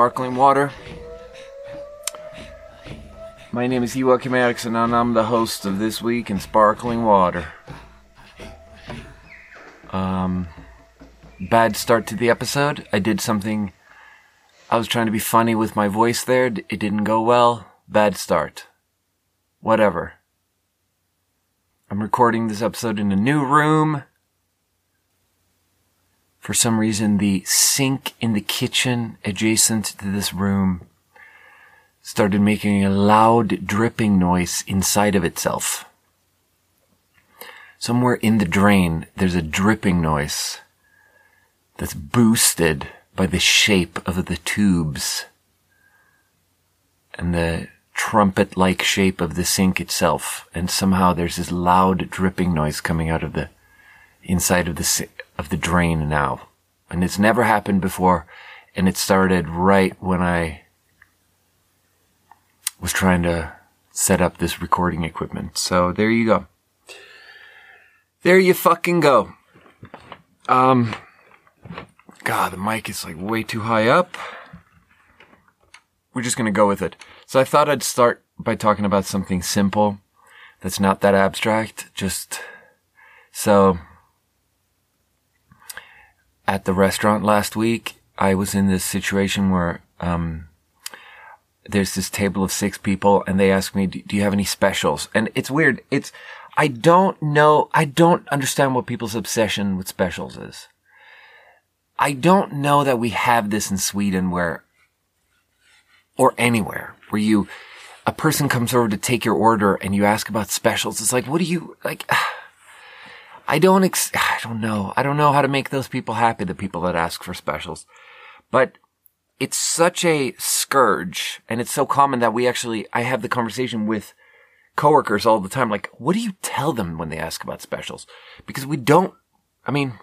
sparkling water. My name is Joachim Eriksson and I'm the host of This Week in Sparkling Water. Um, bad start to the episode. I did something. I was trying to be funny with my voice there. It didn't go well. Bad start. Whatever. I'm recording this episode in a new room. For some reason, the sink in the kitchen adjacent to this room started making a loud dripping noise inside of itself. Somewhere in the drain, there's a dripping noise that's boosted by the shape of the tubes and the trumpet-like shape of the sink itself. And somehow there's this loud dripping noise coming out of the inside of the of the drain now. And it's never happened before. And it started right when I was trying to set up this recording equipment. So there you go. There you fucking go. Um, God, the mic is like way too high up. We're just gonna go with it. So I thought I'd start by talking about something simple that's not that abstract. Just so at the restaurant last week, I was in this situation where, um, there's this table of six people and they ask me, do you have any specials? And it's weird. It's, I don't know. I don't understand what people's obsession with specials is. I don't know that we have this in Sweden where, or anywhere where you, a person comes over to take your order and you ask about specials. It's like, what do you, like, I don't, ex- I don't know. I don't know how to make those people happy, the people that ask for specials. But it's such a scourge and it's so common that we actually, I have the conversation with coworkers all the time. Like, what do you tell them when they ask about specials? Because we don't, I mean,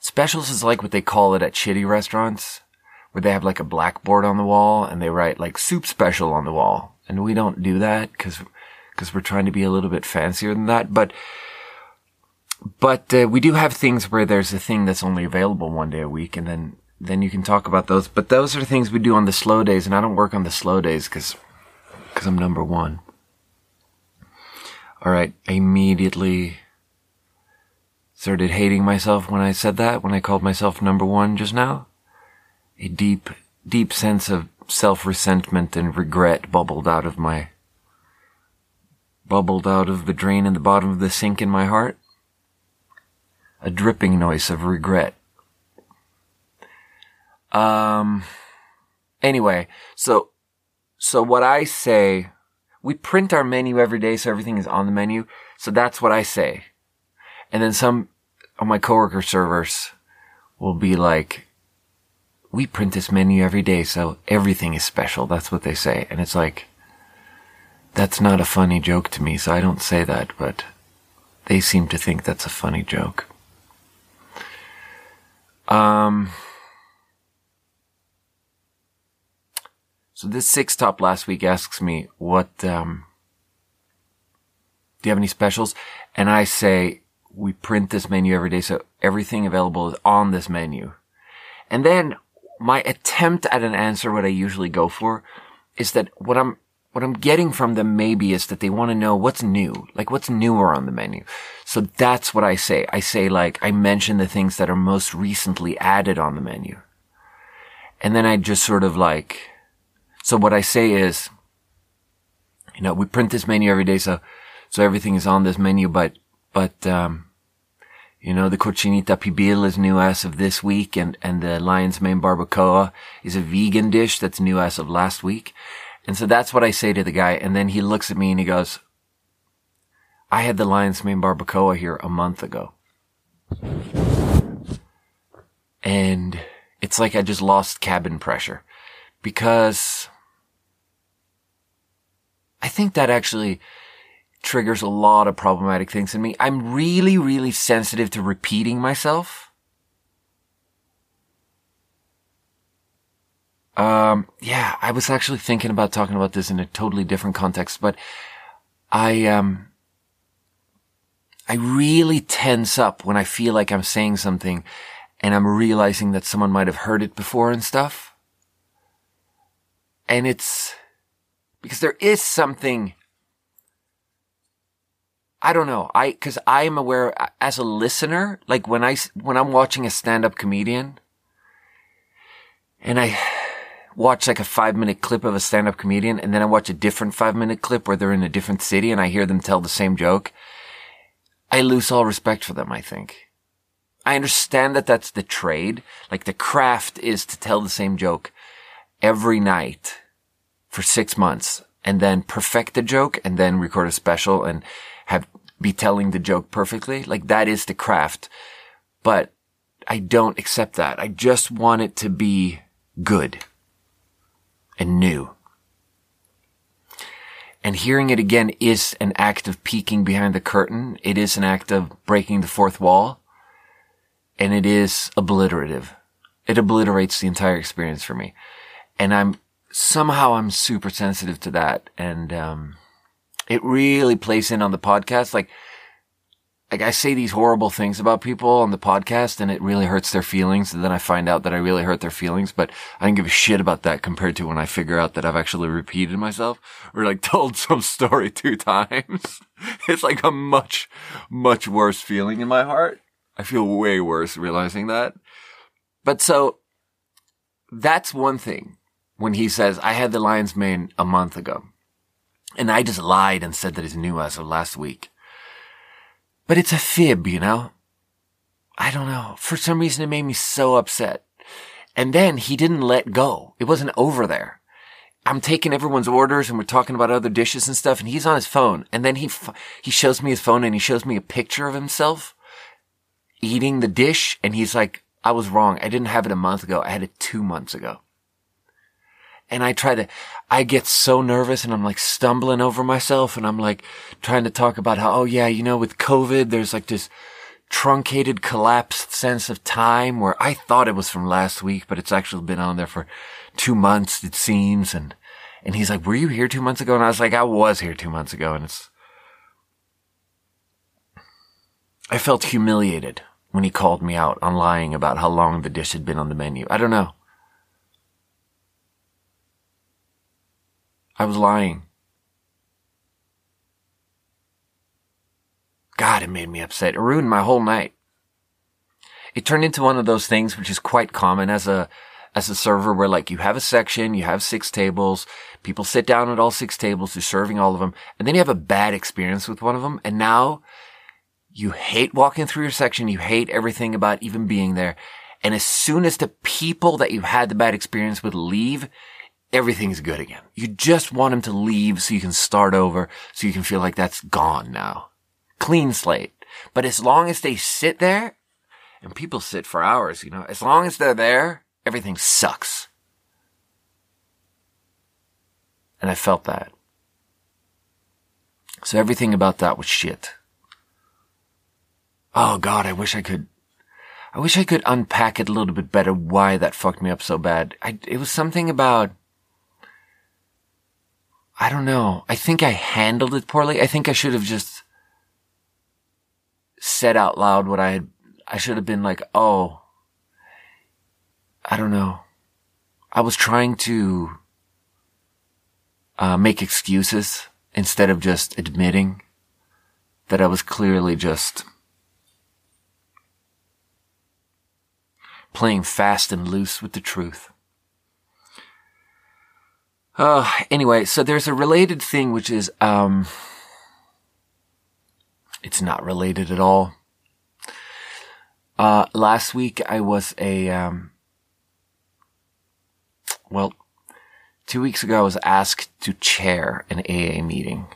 specials is like what they call it at shitty restaurants where they have like a blackboard on the wall and they write like soup special on the wall. And we don't do that because, because we're trying to be a little bit fancier than that. But, but uh, we do have things where there's a thing that's only available one day a week and then then you can talk about those. But those are things we do on the slow days, and I don't work on the slow days because because I'm number one. All right, I immediately started hating myself when I said that, when I called myself number one just now. A deep, deep sense of self-resentment and regret bubbled out of my, bubbled out of the drain in the bottom of the sink in my heart. A dripping noise of regret um, anyway, so, so what I say, we print our menu every day, so everything is on the menu. So that's what I say. And then some of my coworker servers will be like, we print this menu every day, so everything is special. That's what they say. And it's like, that's not a funny joke to me, so I don't say that, but they seem to think that's a funny joke. Um, So this six top last week asks me, what, um, do you have any specials? And I say, we print this menu every day. So everything available is on this menu. And then my attempt at an answer, what I usually go for is that what I'm, what I'm getting from them maybe is that they want to know what's new, like what's newer on the menu. So that's what I say. I say like, I mention the things that are most recently added on the menu. And then I just sort of like, so what I say is, you know, we print this menu every day, so so everything is on this menu. But but um, you know, the cochinita pibil is new as of this week, and and the lion's mane barbacoa is a vegan dish that's new as of last week. And so that's what I say to the guy, and then he looks at me and he goes, "I had the lion's mane barbacoa here a month ago." And it's like I just lost cabin pressure because I think that actually triggers a lot of problematic things in me. I'm really, really sensitive to repeating myself. Um, yeah, I was actually thinking about talking about this in a totally different context, but I, um, I really tense up when I feel like I'm saying something and I'm realizing that someone might have heard it before and stuff. And it's because there is something, I don't know. I, cause I am aware as a listener, like when I, when I'm watching a stand up comedian and I watch like a five minute clip of a stand up comedian and then I watch a different five minute clip where they're in a different city and I hear them tell the same joke. I lose all respect for them, I think. I understand that that's the trade. Like the craft is to tell the same joke every night for six months and then perfect the joke and then record a special and have be telling the joke perfectly. Like that is the craft. But I don't accept that. I just want it to be good and new. And hearing it again is an act of peeking behind the curtain. It is an act of breaking the fourth wall and it is obliterative. It obliterates the entire experience for me. And I'm somehow I'm super sensitive to that. And, um, it really plays in on the podcast. Like, like I say these horrible things about people on the podcast and it really hurts their feelings. And then I find out that I really hurt their feelings, but I don't give a shit about that compared to when I figure out that I've actually repeated myself or like told some story two times. it's like a much, much worse feeling in my heart. I feel way worse realizing that. But so that's one thing when he says, I had the lion's mane a month ago. And I just lied and said that it's new as of last week. But it's a fib, you know? I don't know. For some reason, it made me so upset. And then he didn't let go. It wasn't over there. I'm taking everyone's orders and we're talking about other dishes and stuff and he's on his phone. And then he, he shows me his phone and he shows me a picture of himself eating the dish and he's like, I was wrong. I didn't have it a month ago. I had it two months ago. And I try to, I get so nervous and I'm like stumbling over myself and I'm like trying to talk about how, oh yeah, you know, with COVID, there's like this truncated, collapsed sense of time where I thought it was from last week, but it's actually been on there for two months, it seems. And, and he's like, were you here two months ago? And I was like, I was here two months ago. And it's, I felt humiliated when he called me out on lying about how long the dish had been on the menu. I don't know. I was lying. God, it made me upset. It ruined my whole night. It turned into one of those things which is quite common as a as a server where like you have a section, you have six tables, people sit down at all six tables, you're serving all of them, and then you have a bad experience with one of them, and now you hate walking through your section. You hate everything about even being there. And as soon as the people that you had the bad experience with leave, everything's good again. You just want them to leave so you can start over, so you can feel like that's gone now. Clean slate. But as long as they sit there, and people sit for hours, you know, as long as they're there, everything sucks. And I felt that. So everything about that was shit. Oh God, I wish I could, I wish I could unpack it a little bit better why that fucked me up so bad. I, it was something about, I don't know. I think I handled it poorly. I think I should have just said out loud what I had, I should have been like, oh, I don't know. I was trying to, uh, make excuses instead of just admitting that I was clearly just playing fast and loose with the truth. Uh, anyway, so there's a related thing which is, um, it's not related at all. Uh, last week I was a, um, well, two weeks ago I was asked to chair an AA meeting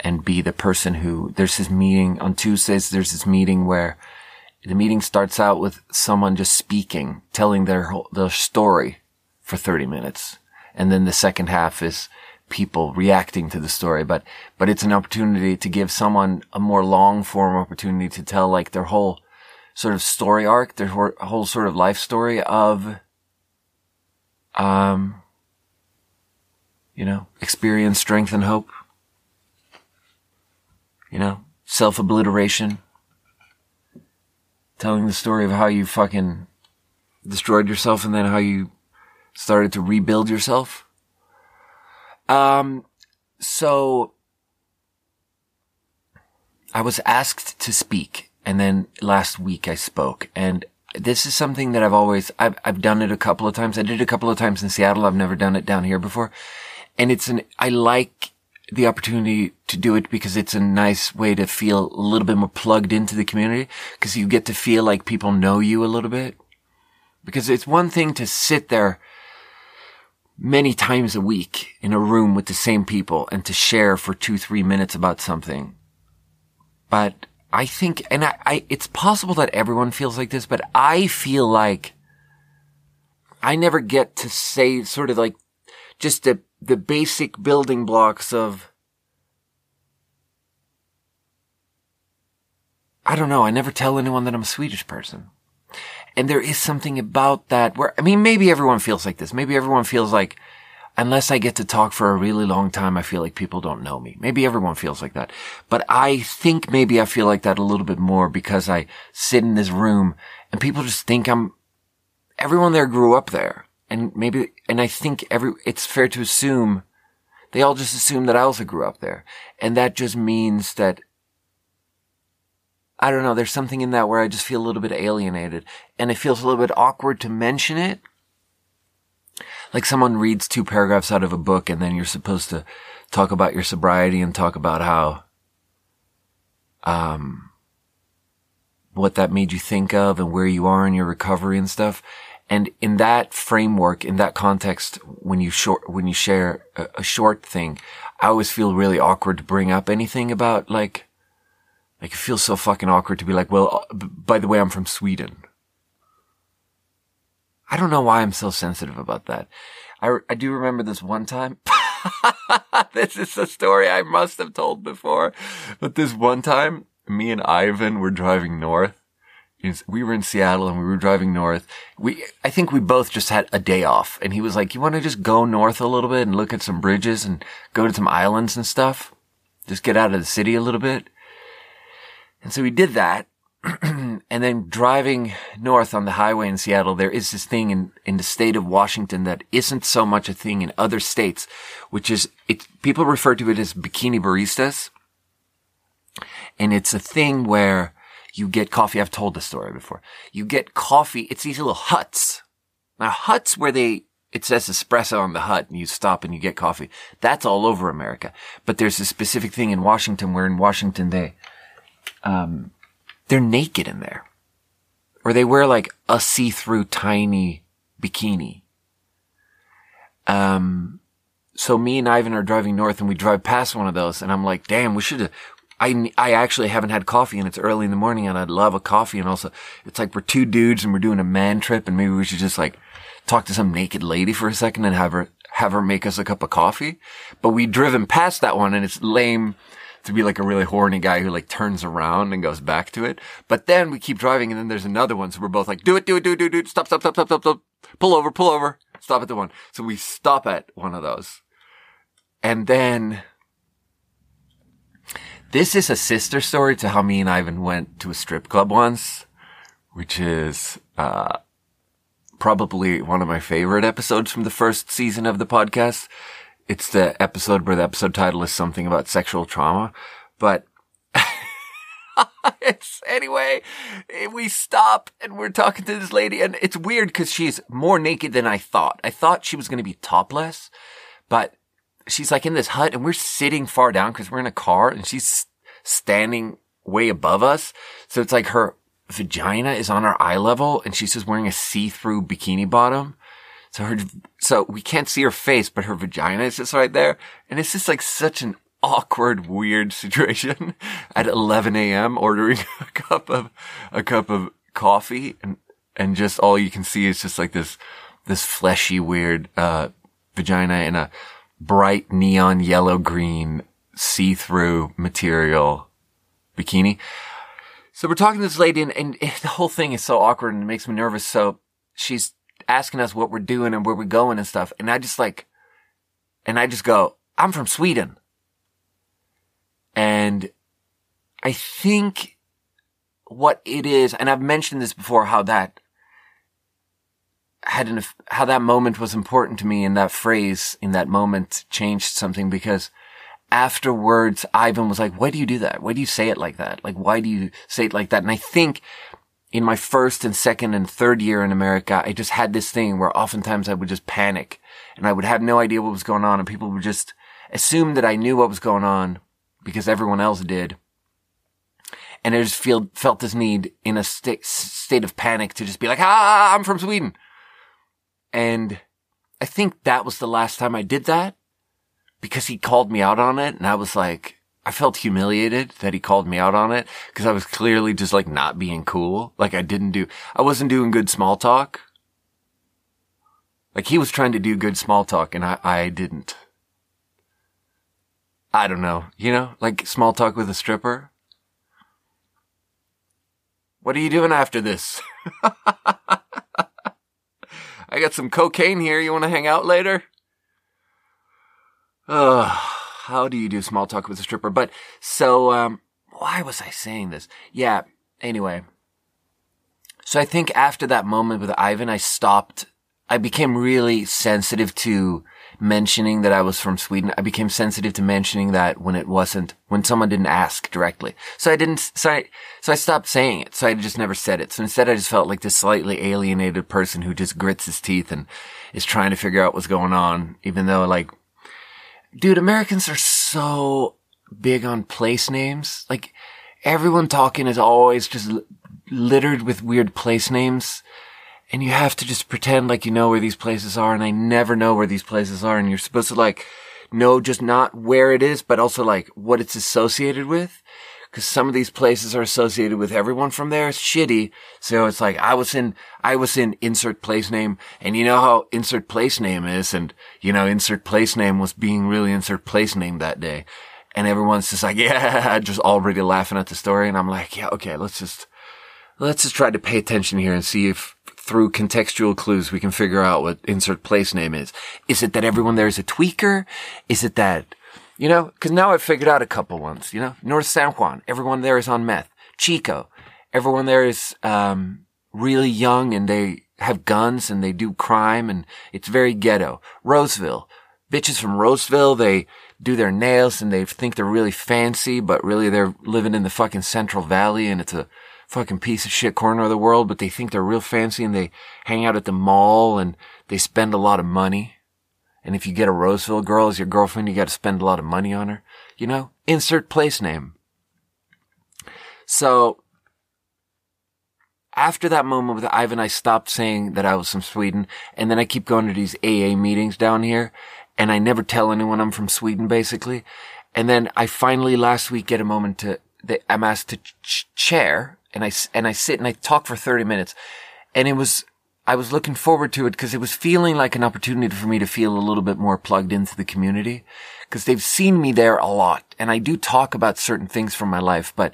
and be the person who, there's this meeting on Tuesdays, there's this meeting where the meeting starts out with someone just speaking, telling their their story for 30 minutes. And then the second half is people reacting to the story. But, but it's an opportunity to give someone a more long form opportunity to tell like their whole sort of story arc, their whole sort of life story of, um, you know, experience, strength, and hope. You know, self obliteration, telling the story of how you fucking destroyed yourself and then how you started to rebuild yourself Um, so I was asked to speak and then last week I spoke and this is something that I've always, I've, I've done it a couple of times. I did it a couple of times in Seattle. I've never done it down here before. And it's an, I like the opportunity to do it because it's a nice way to feel a little bit more plugged into the community because you get to feel like people know you a little bit. Because it's one thing to sit there many times a week in a room with the same people and to share for two, three minutes about something. But I think, and I, I, it's possible that everyone feels like this, but I feel like I never get to say sort of like just the, the basic building blocks of, I don't know. I never tell anyone that I'm a Swedish person. And there is something about that where, I mean, maybe everyone feels like this. Maybe everyone feels like, unless I get to talk for a really long time, I feel like people don't know me. Maybe everyone feels like that. But I think maybe I feel like that a little bit more because I sit in this room and people just think I'm, everyone there grew up there. And maybe, and I think every, it's fair to assume they all just assume that I also grew up there. And that just means that I don't know, there's something in that where I just feel a little bit alienated and it feels a little bit awkward to mention it. Like someone reads two paragraphs out of a book and then you're supposed to talk about your sobriety and talk about how, um, what that made you think of and where you are in your recovery and stuff. And in that framework, in that context, when you short, when you share a, a short thing, I always feel really awkward to bring up anything about like, like it feels so fucking awkward to be like, well, uh, by the way, I'm from Sweden. I don't know why I'm so sensitive about that. I, I do remember this one time. this is a story I must have told before, but this one time, me and Ivan were driving north. We were in Seattle and we were driving north. We, I think we both just had a day off and he was like, you want to just go north a little bit and look at some bridges and go to some islands and stuff? Just get out of the city a little bit. And so we did that. and then driving north on the highway in Seattle, there is this thing in, in the state of Washington that isn't so much a thing in other states, which is it, people refer to it as bikini baristas. And it's a thing where you get coffee. I've told the story before. You get coffee. It's these little huts. Now huts where they, it says espresso on the hut and you stop and you get coffee. That's all over America. But there's a specific thing in Washington where in Washington they, um, they're naked in there. Or they wear like a see-through tiny bikini. Um, so me and Ivan are driving north and we drive past one of those and I'm like, damn, we should have, I, I actually haven't had coffee and it's early in the morning and I'd love a coffee. And also it's like we're two dudes and we're doing a man trip and maybe we should just like talk to some naked lady for a second and have her, have her make us a cup of coffee. But we driven past that one and it's lame to be like a really horny guy who like turns around and goes back to it. But then we keep driving and then there's another one. So we're both like, do it, do it, do it, do it, do it. Stop, stop, stop, stop, stop, stop. Pull over, pull over. Stop at the one. So we stop at one of those. And then this is a sister story to how me and Ivan went to a strip club once, which is, uh, probably one of my favorite episodes from the first season of the podcast it's the episode where the episode title is something about sexual trauma, but it's anyway, we stop and we're talking to this lady and it's weird because she's more naked than I thought. I thought she was going to be topless, but she's like in this hut and we're sitting far down because we're in a car and she's standing way above us. So it's like her vagina is on our eye level and she's just wearing a see-through bikini bottom. So her, so we can't see her face, but her vagina is just right there. And it's just like such an awkward, weird situation at 11 a.m. ordering a cup of, a cup of coffee and, and just all you can see is just like this, this fleshy, weird, uh, vagina in a bright neon yellow green see-through material bikini. So we're talking to this lady and, and the whole thing is so awkward and it makes me nervous. So she's asking us what we're doing and where we're going and stuff. And I just like, and I just go, I'm from Sweden. And I think what it is, and I've mentioned this before, how that, had an, how that moment was important to me and that phrase in that moment changed something because afterwards, Ivan was like, why do you do that? Why do you say it like that? Like, why do you say it like that? And I think in my first and second and third year in America, I just had this thing where oftentimes I would just panic and I would have no idea what was going on and people would just assume that I knew what was going on because everyone else did. And I just feel, felt this need in a st- state of panic to just be like, ah, I'm from Sweden. And I think that was the last time I did that because he called me out on it. And I was like, I felt humiliated that he called me out on it because I was clearly just like not being cool. Like I didn't do, I wasn't doing good small talk. Like he was trying to do good small talk and I, I didn't. I don't know, you know, like small talk with a stripper. What are you doing after this? I got some cocaine here. You want to hang out later? Ugh, how do you do small talk with a stripper? But so, um, why was I saying this? Yeah. Anyway. So I think after that moment with Ivan, I stopped. I became really sensitive to mentioning that I was from Sweden. I became sensitive to mentioning that when it wasn't, when someone didn't ask directly. So I didn't, so I, so I stopped saying it. So I just never said it. So instead I just felt like this slightly alienated person who just grits his teeth and is trying to figure out what's going on, even though like dude, Americans are so big on place names. Like everyone talking is always just littered with weird place names. And you have to just pretend like you know where these places are. And I never know where these places are. And you're supposed to like know just not where it is, but also like what it's associated with because some of these places are associated with everyone from there. It's shitty. So it's like, I was in, I was in insert place name and you know how insert place name is. And, you know, insert place name was being really insert place name that day. And everyone's just like, yeah, just already laughing at the story. And I'm like, yeah, okay, let's just, let's just try to pay attention here and see if through contextual clues we can figure out what insert place name is. Is it that everyone there is a tweaker? Is it that you know, cause now I've figured out a couple ones, you know, North San Juan, everyone there is on meth. Chico, everyone there is, um, really young and they have guns and they do crime and it's very ghetto. Roseville, bitches from Roseville, they do their nails and they think they're really fancy, but really they're living in the fucking Central Valley and it's a fucking piece of shit corner of the world, but they think they're real fancy and they hang out at the mall and they spend a lot of money. And if you get a Roseville girl as your girlfriend, you got to spend a lot of money on her. You know, insert place name. So after that moment with Ivan, I stopped saying that I was from Sweden. And then I keep going to these AA meetings down here and I never tell anyone I'm from Sweden, basically. And then I finally last week get a moment to, I'm asked to ch- chair and I, and I sit and I talk for 30 minutes and it was I was looking forward to it because it was feeling like an opportunity for me to feel a little bit more plugged into the community because they've seen me there a lot and I do talk about certain things from my life, but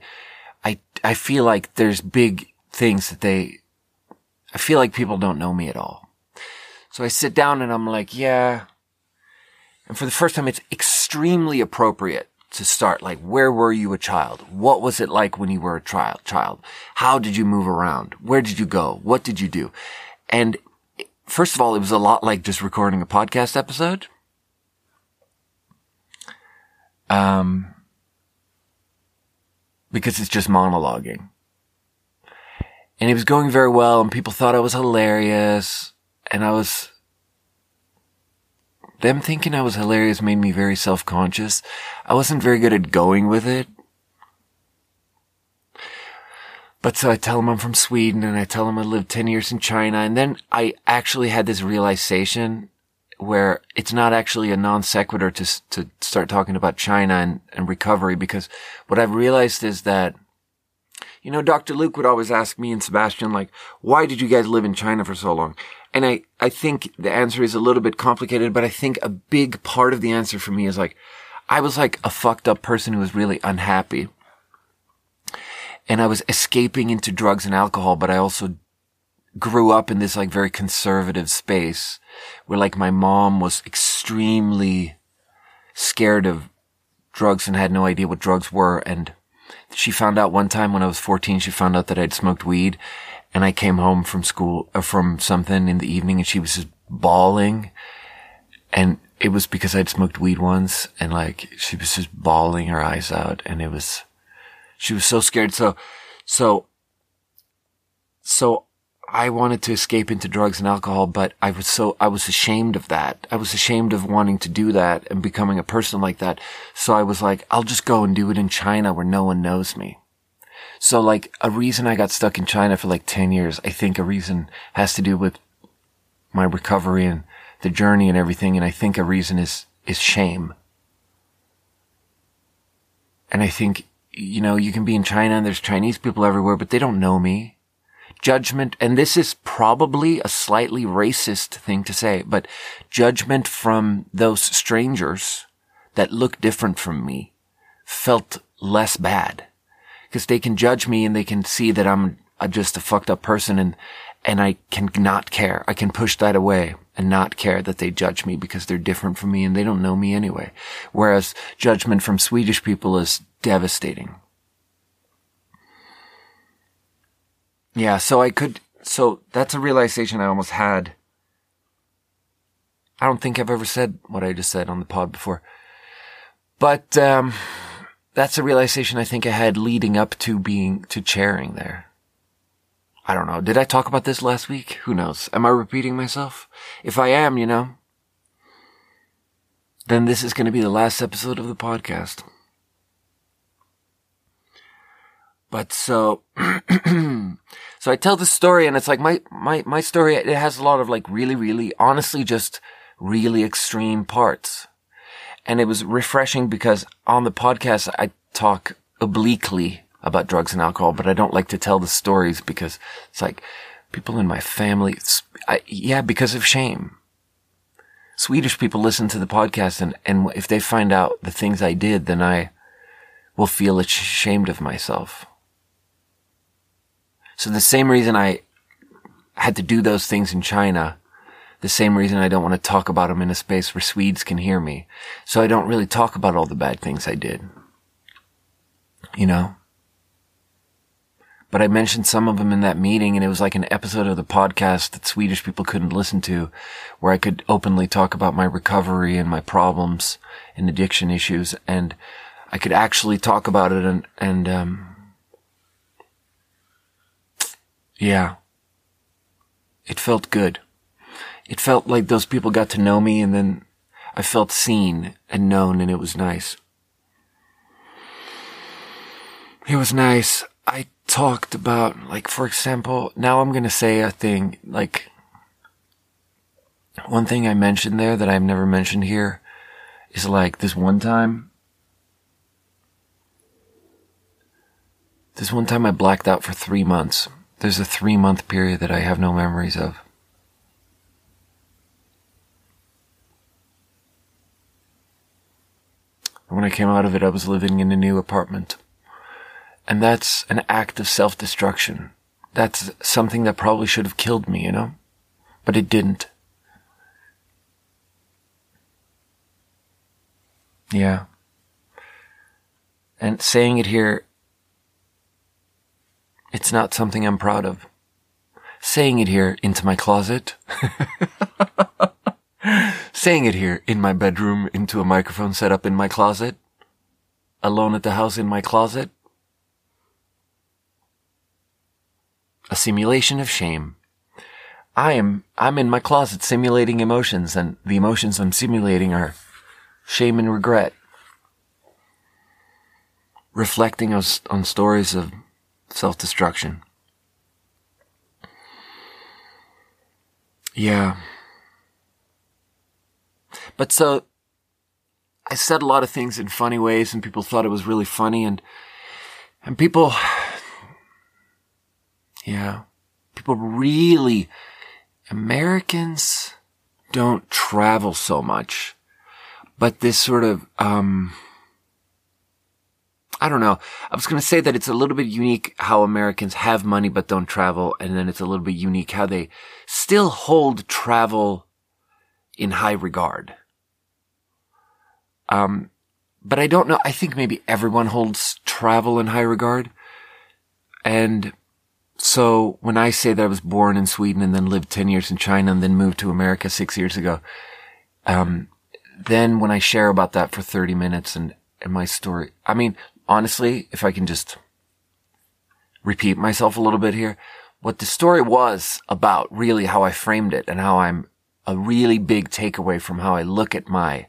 I, I feel like there's big things that they, I feel like people don't know me at all. So I sit down and I'm like, yeah. And for the first time, it's extremely appropriate to start like where were you a child? What was it like when you were a child child? How did you move around? Where did you go? What did you do and first of all, it was a lot like just recording a podcast episode. Um, because it's just monologuing. And it was going very well and people thought I was hilarious and I was, them thinking I was hilarious made me very self-conscious. I wasn't very good at going with it. But so I tell him I'm from Sweden and I tell him I lived 10 years in China. And then I actually had this realization where it's not actually a non sequitur to, to start talking about China and, and recovery because what I've realized is that, you know, Dr. Luke would always ask me and Sebastian, like, why did you guys live in China for so long? And I, I think the answer is a little bit complicated, but I think a big part of the answer for me is like, I was like a fucked up person who was really unhappy and I was escaping into drugs and alcohol, but I also grew up in this like very conservative space where like my mom was extremely scared of drugs and had no idea what drugs were. And she found out one time when I was 14, she found out that I'd smoked weed and I came home from school or uh, from something in the evening and she was just bawling and it was because I'd smoked weed once and like she was just bawling her eyes out and it was, she was so scared. So, so, so I wanted to escape into drugs and alcohol, but I was so, I was ashamed of that. I was ashamed of wanting to do that and becoming a person like that. So I was like, I'll just go and do it in China where no one knows me. So like a reason I got stuck in China for like 10 years, I think a reason has to do with my recovery and the journey and everything. And I think a reason is, is shame. And I think, you know, you can be in China and there's Chinese people everywhere, but they don't know me. Judgment, and this is probably a slightly racist thing to say, but judgment from those strangers that look different from me felt less bad. Cause they can judge me and they can see that I'm just a fucked up person and, and I can not care. I can push that away and not care that they judge me because they're different from me and they don't know me anyway. Whereas judgment from Swedish people is devastating. Yeah, so I could, so that's a realization I almost had. I don't think I've ever said what I just said on the pod before. But, um, that's a realization I think I had leading up to being, to chairing there. I don't know. Did I talk about this last week? Who knows? Am I repeating myself? If I am, you know, then this is going to be the last episode of the podcast. But so, so I tell this story and it's like my, my, my story, it has a lot of like really, really, honestly, just really extreme parts. And it was refreshing because on the podcast, I talk obliquely about drugs and alcohol, but I don't like to tell the stories because it's like people in my family, I, yeah, because of shame. Swedish people listen to the podcast and, and if they find out the things I did, then I will feel ashamed of myself. So the same reason I had to do those things in China, the same reason I don't want to talk about them in a space where Swedes can hear me. So I don't really talk about all the bad things I did. You know? But I mentioned some of them in that meeting and it was like an episode of the podcast that Swedish people couldn't listen to where I could openly talk about my recovery and my problems and addiction issues and I could actually talk about it and, and, um, yeah, it felt good. It felt like those people got to know me and then I felt seen and known and it was nice. It was nice. I talked about, like, for example, now I'm going to say a thing, like, one thing I mentioned there that I've never mentioned here is like this one time, this one time I blacked out for three months. There's a three month period that I have no memories of. When I came out of it, I was living in a new apartment. And that's an act of self-destruction. That's something that probably should have killed me, you know? But it didn't. Yeah. And saying it here, it's not something I'm proud of. Saying it here into my closet. saying it here in my bedroom into a microphone set up in my closet. Alone at the house in my closet. A simulation of shame. I am, I'm in my closet simulating emotions and the emotions I'm simulating are shame and regret. Reflecting on, on stories of self-destruction. Yeah. But so, I said a lot of things in funny ways and people thought it was really funny and, and people, yeah. People really, Americans don't travel so much, but this sort of, um, I don't know. I was going to say that it's a little bit unique how Americans have money but don't travel. And then it's a little bit unique how they still hold travel in high regard. Um, but I don't know. I think maybe everyone holds travel in high regard. And so when I say that I was born in Sweden and then lived 10 years in China and then moved to America six years ago, um, then when I share about that for 30 minutes and, and my story, I mean, honestly, if I can just repeat myself a little bit here, what the story was about, really how I framed it and how I'm a really big takeaway from how I look at my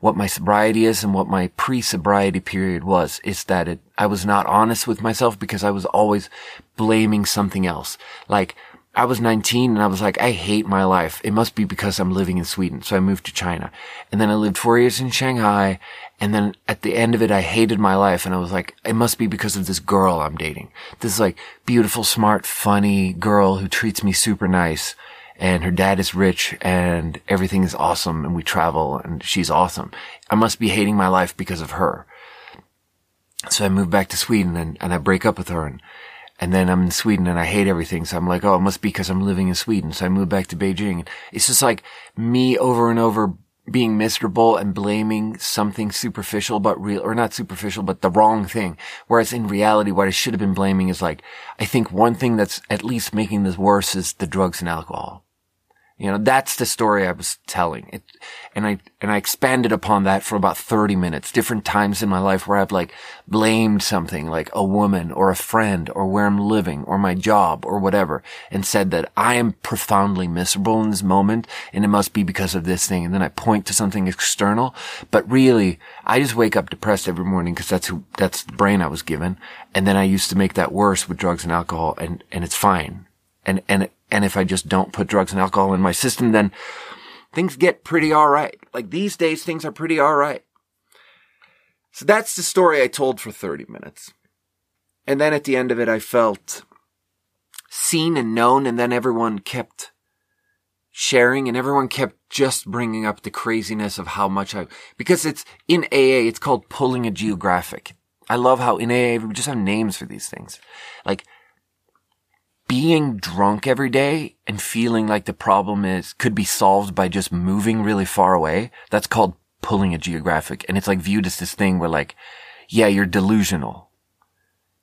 what my sobriety is and what my pre-sobriety period was is that it, I was not honest with myself because I was always blaming something else. Like, I was 19 and I was like, I hate my life. It must be because I'm living in Sweden. So I moved to China. And then I lived four years in Shanghai. And then at the end of it, I hated my life. And I was like, it must be because of this girl I'm dating. This like beautiful, smart, funny girl who treats me super nice and her dad is rich and everything is awesome and we travel and she's awesome. I must be hating my life because of her. So I move back to Sweden and, and I break up with her and, and then I'm in Sweden and I hate everything. So I'm like, oh, it must be because I'm living in Sweden. So I move back to Beijing. It's just like me over and over being miserable and blaming something superficial but real, or not superficial, but the wrong thing. Whereas in reality, what I should have been blaming is like, I think one thing that's at least making this worse is the drugs and alcohol. You know, that's the story I was telling. It, and I, and I expanded upon that for about 30 minutes, different times in my life where I've like blamed something like a woman or a friend or where I'm living or my job or whatever and said that I am profoundly miserable in this moment and it must be because of this thing. And then I point to something external, but really I just wake up depressed every morning because that's who, that's the brain I was given. And then I used to make that worse with drugs and alcohol and, and it's fine. And, and and if I just don't put drugs and alcohol in my system, then things get pretty alright. Like these days, things are pretty alright. So that's the story I told for 30 minutes. And then at the end of it, I felt seen and known, and then everyone kept sharing and everyone kept just bringing up the craziness of how much I, because it's in AA, it's called pulling a geographic. I love how in AA, we just have names for these things. Like, being drunk every day and feeling like the problem is could be solved by just moving really far away that's called pulling a geographic. And it's like viewed as this thing where like yeah you're delusional.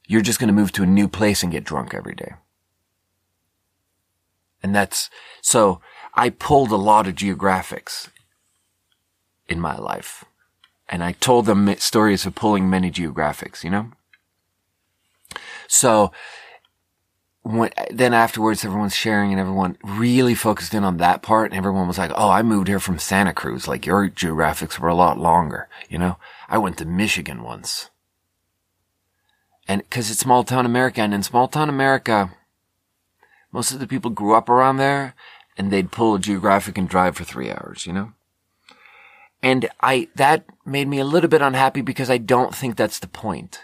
You're just going to move to a new place and get drunk every day. And that's so i pulled a lot of geographics in my life. And i told them stories of pulling many geographics you know? So when, then afterwards, everyone's sharing and everyone really focused in on that part. And everyone was like, Oh, I moved here from Santa Cruz. Like your geographics were a lot longer. You know, I went to Michigan once. And cause it's small town America and in small town America, most of the people grew up around there and they'd pull a geographic and drive for three hours, you know? And I, that made me a little bit unhappy because I don't think that's the point.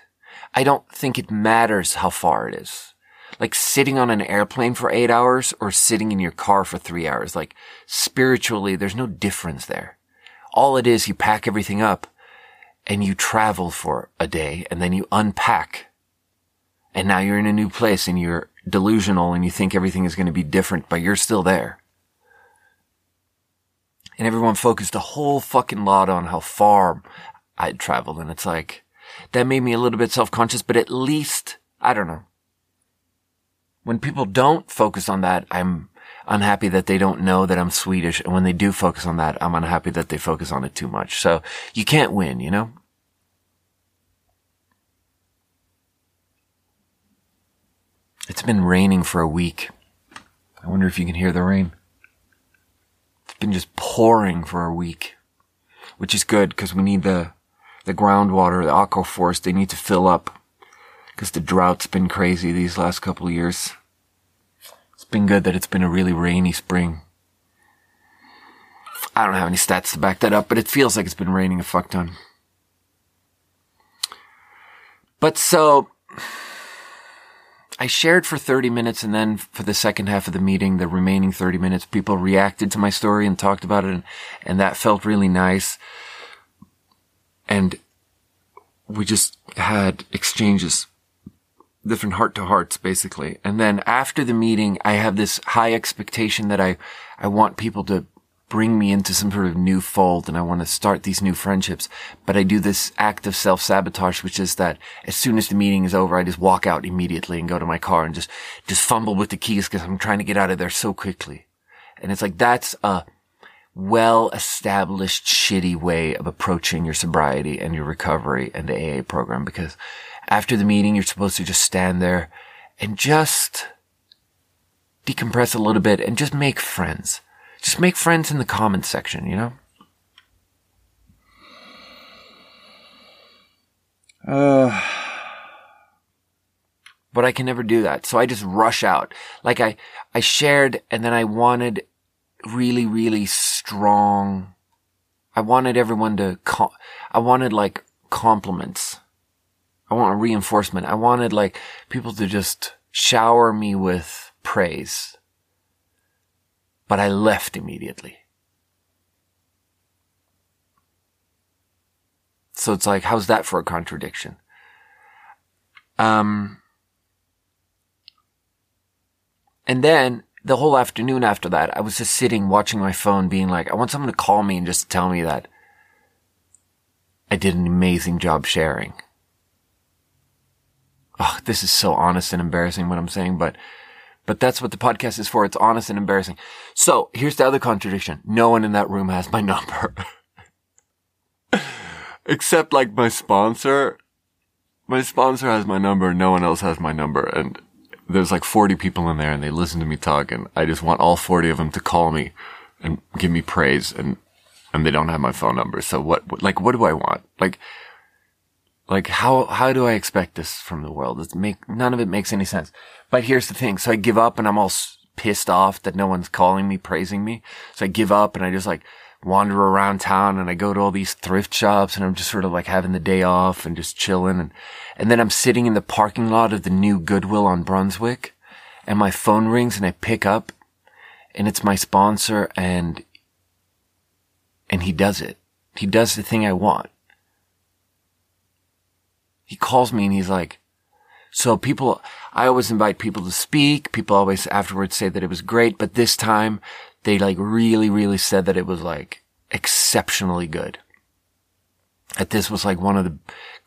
I don't think it matters how far it is like sitting on an airplane for eight hours or sitting in your car for three hours. Like spiritually, there's no difference there. All it is, you pack everything up and you travel for a day and then you unpack. And now you're in a new place and you're delusional and you think everything is going to be different, but you're still there. And everyone focused a whole fucking lot on how far I'd traveled. And it's like, that made me a little bit self-conscious, but at least, I don't know when people don't focus on that, I'm unhappy that they don't know that I'm Swedish. And when they do focus on that, I'm unhappy that they focus on it too much. So you can't win, you know? It's been raining for a week. I wonder if you can hear the rain. It's been just pouring for a week, which is good because we need the, the groundwater, the aquifers, they need to fill up because the drought's been crazy these last couple years. It's been good that it's been a really rainy spring. I don't have any stats to back that up, but it feels like it's been raining a fuck ton. But so, I shared for 30 minutes and then for the second half of the meeting, the remaining 30 minutes, people reacted to my story and talked about it and, and that felt really nice. And we just had exchanges different heart to hearts basically. And then after the meeting, I have this high expectation that I, I want people to bring me into some sort of new fold and I want to start these new friendships. But I do this act of self-sabotage, which is that as soon as the meeting is over, I just walk out immediately and go to my car and just, just fumble with the keys because I'm trying to get out of there so quickly. And it's like, that's a well established shitty way of approaching your sobriety and your recovery and the AA program because after the meeting, you're supposed to just stand there and just decompress a little bit and just make friends just make friends in the comments section, you know? Uh, but I can never do that. So I just rush out. Like I, I shared and then I wanted really, really strong. I wanted everyone to, com- I wanted like compliments. I want a reinforcement. I wanted like people to just shower me with praise but I left immediately. So it's like, how's that for a contradiction? Um, and then the whole afternoon after that, I was just sitting watching my phone being like, I want someone to call me and just tell me that I did an amazing job sharing. Oh, this is so honest and embarrassing what I'm saying, but but that's what the podcast is for. It's honest and embarrassing. So here's the other contradiction. No one in that room has my number. Except like my sponsor. My sponsor has my number. No one else has my number. And there's like 40 people in there and they listen to me talk and I just want all 40 of them to call me and give me praise and, and they don't have my phone number. So what, like, what do I want? Like, like how, how do I expect this from the world? It's make, none of it makes any sense. But here's the thing. So I give up and I'm all pissed off that no one's calling me, praising me. So I give up and I just like wander around town and I go to all these thrift shops and I'm just sort of like having the day off and just chilling. And, and then I'm sitting in the parking lot of the new Goodwill on Brunswick and my phone rings and I pick up and it's my sponsor and, and he does it. He does the thing I want he calls me and he's like, so people, I always invite people to speak. People always afterwards say that it was great, but this time they like really, really said that it was like exceptionally good. That this was like one of the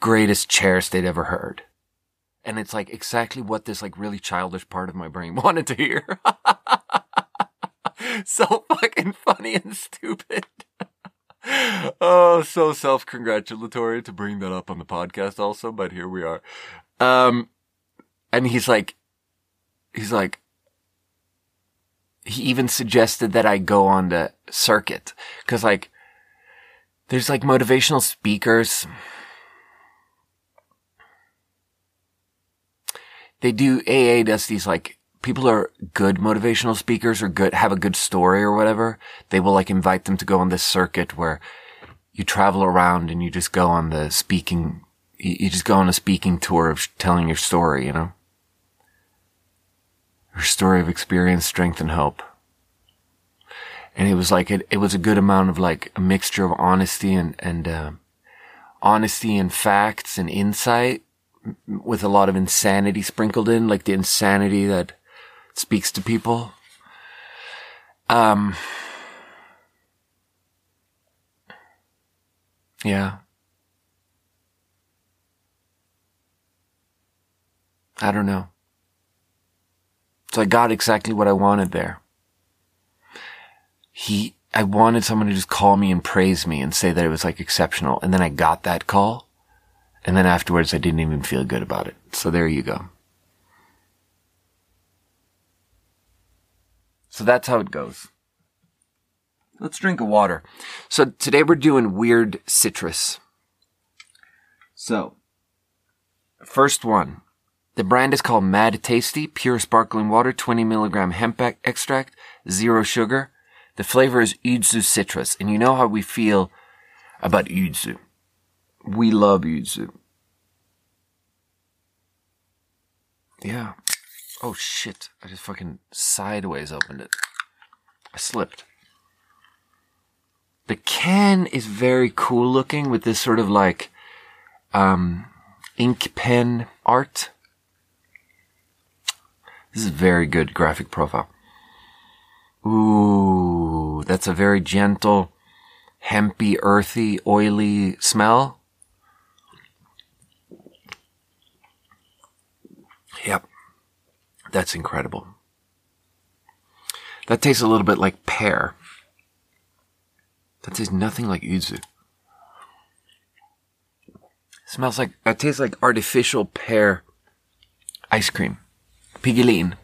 greatest chairs they'd ever heard. And it's like exactly what this like really childish part of my brain wanted to hear. so fucking funny and stupid oh, so self congratulatory to bring that up on the podcast also, but here we are. Um, and he's like, he's like, he even suggested that I go on the circuit. Cause like, there's like motivational speakers. They do, AA does these like people are good motivational speakers or good, have a good story or whatever, they will like invite them to go on this circuit where you travel around and you just go on the speaking, you just go on a speaking tour of telling your story, you know? Your story of experience, strength, and hope. And it was like, it, it was a good amount of like a mixture of honesty and, and, uh, honesty and facts and insight with a lot of insanity sprinkled in, like the insanity that speaks to people. Um, yeah. I don't know. So I got exactly what I wanted there. He, I wanted someone to just call me and praise me and say that it was like exceptional. And then I got that call. And then afterwards I didn't even feel good about it. So there you go. So that's how it goes. Let's drink a water. So today we're doing weird citrus. So, first one. The brand is called Mad Tasty, pure sparkling water, 20 milligram hemp extract, zero sugar. The flavor is Yuzu citrus, and you know how we feel about Yuzu. We love Yuzu. Yeah. Oh shit. I just fucking sideways opened it. I slipped. The can is very cool looking with this sort of like, um, ink pen art. This is very good graphic profile. Ooh, that's a very gentle, hempy, earthy, oily smell. Yep. That's incredible. That tastes a little bit like pear. That tastes nothing like yuzu. Smells like, that tastes like artificial pear ice cream. Piggelin.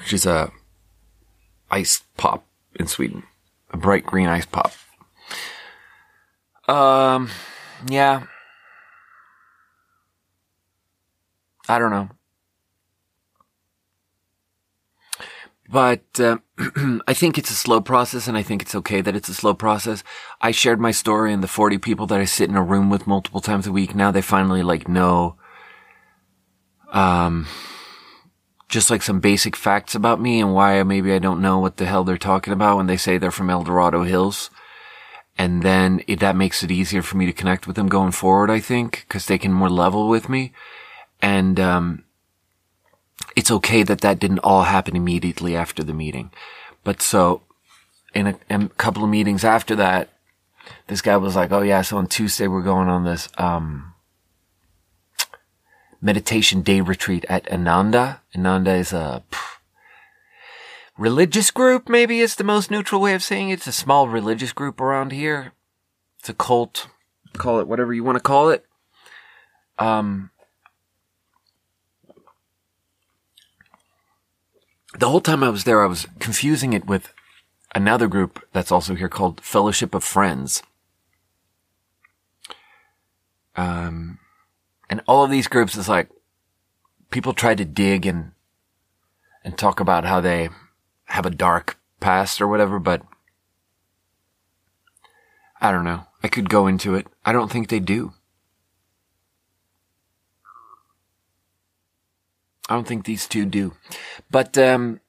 Which is a ice pop in Sweden. A bright green ice pop. Um, yeah. I don't know. But uh, I think it's a slow process, and I think it's okay that it's a slow process. I shared my story, and the 40 people that I sit in a room with multiple times a week now, they finally like know, um, just like some basic facts about me and why maybe I don't know what the hell they're talking about when they say they're from El Dorado Hills. And then it, that makes it easier for me to connect with them going forward, I think, because they can more level with me. And, um, it's okay that that didn't all happen immediately after the meeting. But so in a, in a, couple of meetings after that, this guy was like, Oh yeah, so on Tuesday we're going on this, um, meditation day retreat at Ananda. Ananda is a pff, religious group, maybe it's the most neutral way of saying it. It's a small religious group around here. It's a cult. Call it whatever you want to call it. Um, the whole time I was there, I was confusing it with another group that's also here called Fellowship of Friends. Um, and all of these groups is like people try to dig and and talk about how they have a dark past or whatever, but I don't know. I could go into it. I don't think they do. I don't think these two do. But, um,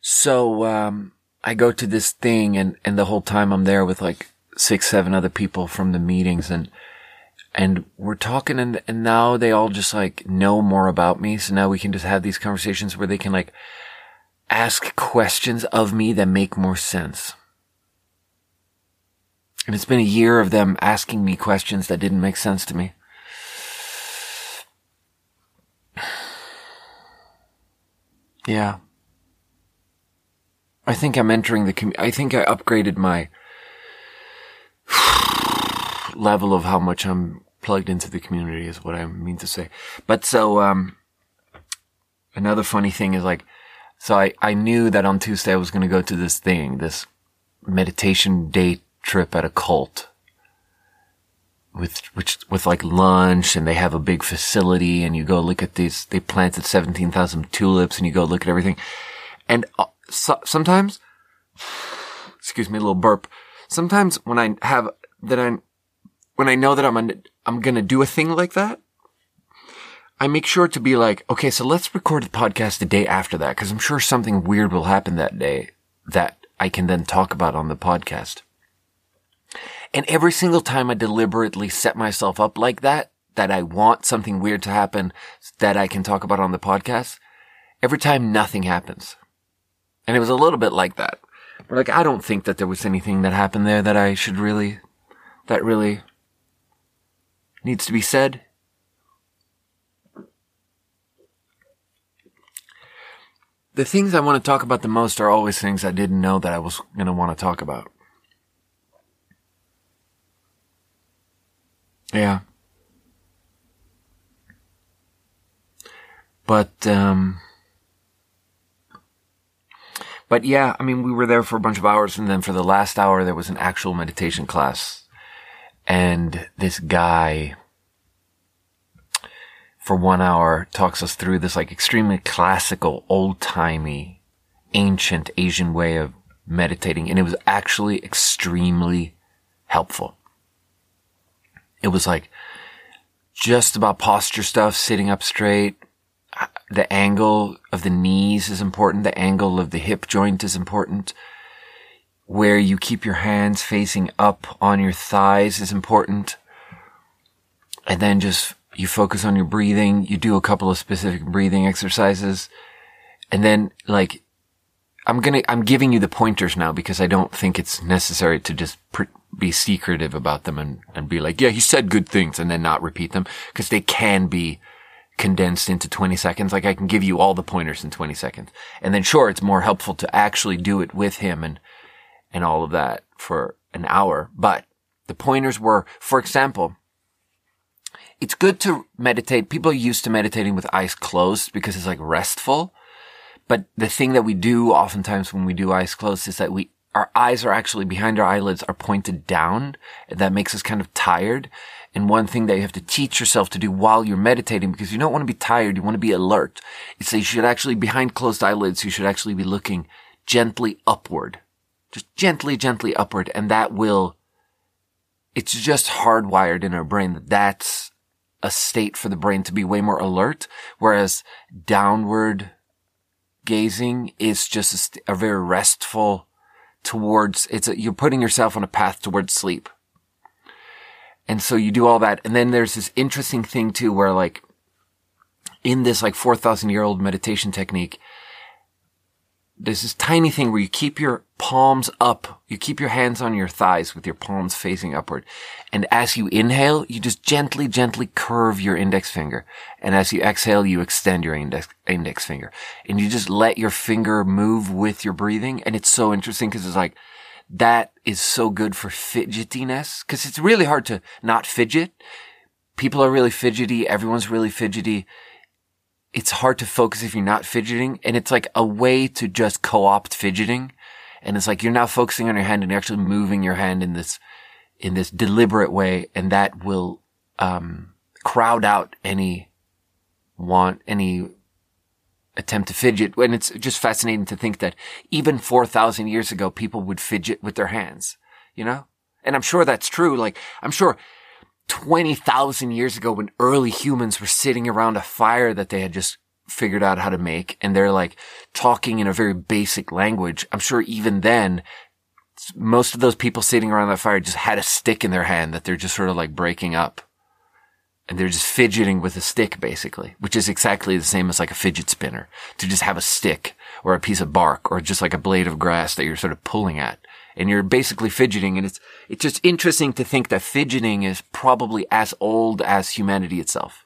so, um, I go to this thing and, and the whole time I'm there with like six, seven other people from the meetings and, and we're talking and, and now they all just like know more about me. So now we can just have these conversations where they can like ask questions of me that make more sense. And it's been a year of them asking me questions that didn't make sense to me. Yeah. I think I'm entering the com- I think I upgraded my level of how much I'm plugged into the community is what I mean to say. But so um another funny thing is like so I I knew that on Tuesday I was going to go to this thing, this meditation day trip at a cult with which with like lunch and they have a big facility and you go look at these they planted 17,000 tulips and you go look at everything. And uh, so, sometimes excuse me a little burp. Sometimes when I have that I when I know that I'm I'm going to do a thing like that I make sure to be like okay so let's record the podcast the day after that cuz I'm sure something weird will happen that day that I can then talk about on the podcast and every single time I deliberately set myself up like that, that I want something weird to happen that I can talk about on the podcast, every time nothing happens. And it was a little bit like that. But like, I don't think that there was anything that happened there that I should really, that really needs to be said. The things I want to talk about the most are always things I didn't know that I was going to want to talk about. Yeah. But, um, but yeah, I mean, we were there for a bunch of hours and then for the last hour, there was an actual meditation class. And this guy, for one hour, talks us through this like extremely classical, old timey, ancient Asian way of meditating. And it was actually extremely helpful. It was like just about posture stuff, sitting up straight. The angle of the knees is important. The angle of the hip joint is important. Where you keep your hands facing up on your thighs is important. And then just you focus on your breathing. You do a couple of specific breathing exercises. And then like I'm gonna, I'm giving you the pointers now because I don't think it's necessary to just pr- be secretive about them and, and be like, yeah, he said good things and then not repeat them because they can be condensed into 20 seconds. Like I can give you all the pointers in 20 seconds. And then sure, it's more helpful to actually do it with him and, and all of that for an hour. But the pointers were, for example, it's good to meditate. People are used to meditating with eyes closed because it's like restful. But the thing that we do oftentimes when we do eyes closed is that we, our eyes are actually behind our eyelids are pointed down. That makes us kind of tired. And one thing that you have to teach yourself to do while you're meditating, because you don't want to be tired, you want to be alert. It's that you should actually, behind closed eyelids, you should actually be looking gently upward. Just gently, gently upward. And that will, it's just hardwired in our brain that that's a state for the brain to be way more alert. Whereas downward gazing is just a, st- a very restful towards, it's a, you're putting yourself on a path towards sleep. And so you do all that. And then there's this interesting thing too, where like in this like 4,000 year old meditation technique, there's this tiny thing where you keep your palms up. You keep your hands on your thighs with your palms facing upward. And as you inhale, you just gently, gently curve your index finger. And as you exhale, you extend your index, index finger. And you just let your finger move with your breathing. And it's so interesting because it's like, that is so good for fidgetiness. Cause it's really hard to not fidget. People are really fidgety. Everyone's really fidgety it's hard to focus if you're not fidgeting. And it's like a way to just co-opt fidgeting. And it's like you're now focusing on your hand and you're actually moving your hand in this, in this deliberate way. And that will, um, crowd out any want, any attempt to fidget. And it's just fascinating to think that even 4,000 years ago, people would fidget with their hands, you know? And I'm sure that's true. Like, I'm sure 20,000 years ago when early humans were sitting around a fire that they had just figured out how to make and they're like talking in a very basic language. I'm sure even then, most of those people sitting around that fire just had a stick in their hand that they're just sort of like breaking up. And they're just fidgeting with a stick basically, which is exactly the same as like a fidget spinner to just have a stick or a piece of bark or just like a blade of grass that you're sort of pulling at and you're basically fidgeting. And it's, it's just interesting to think that fidgeting is probably as old as humanity itself.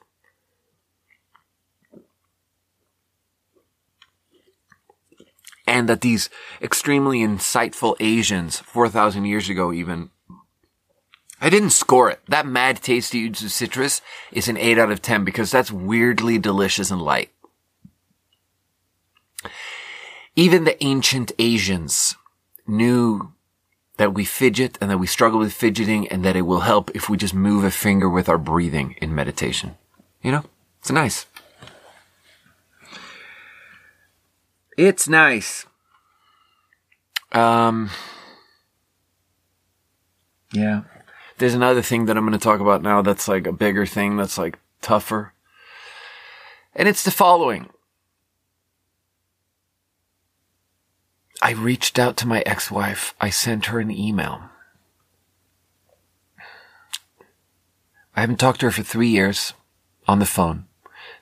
And that these extremely insightful Asians, 4,000 years ago even, I didn't score it. That mad tasty Yuzu citrus is an 8 out of 10 because that's weirdly delicious and light. Even the ancient Asians knew that we fidget and that we struggle with fidgeting and that it will help if we just move a finger with our breathing in meditation. You know, it's nice. It's nice. Um, yeah. There's another thing that I'm going to talk about now that's like a bigger thing that's like tougher. And it's the following. I reached out to my ex-wife. I sent her an email. I haven't talked to her for three years on the phone.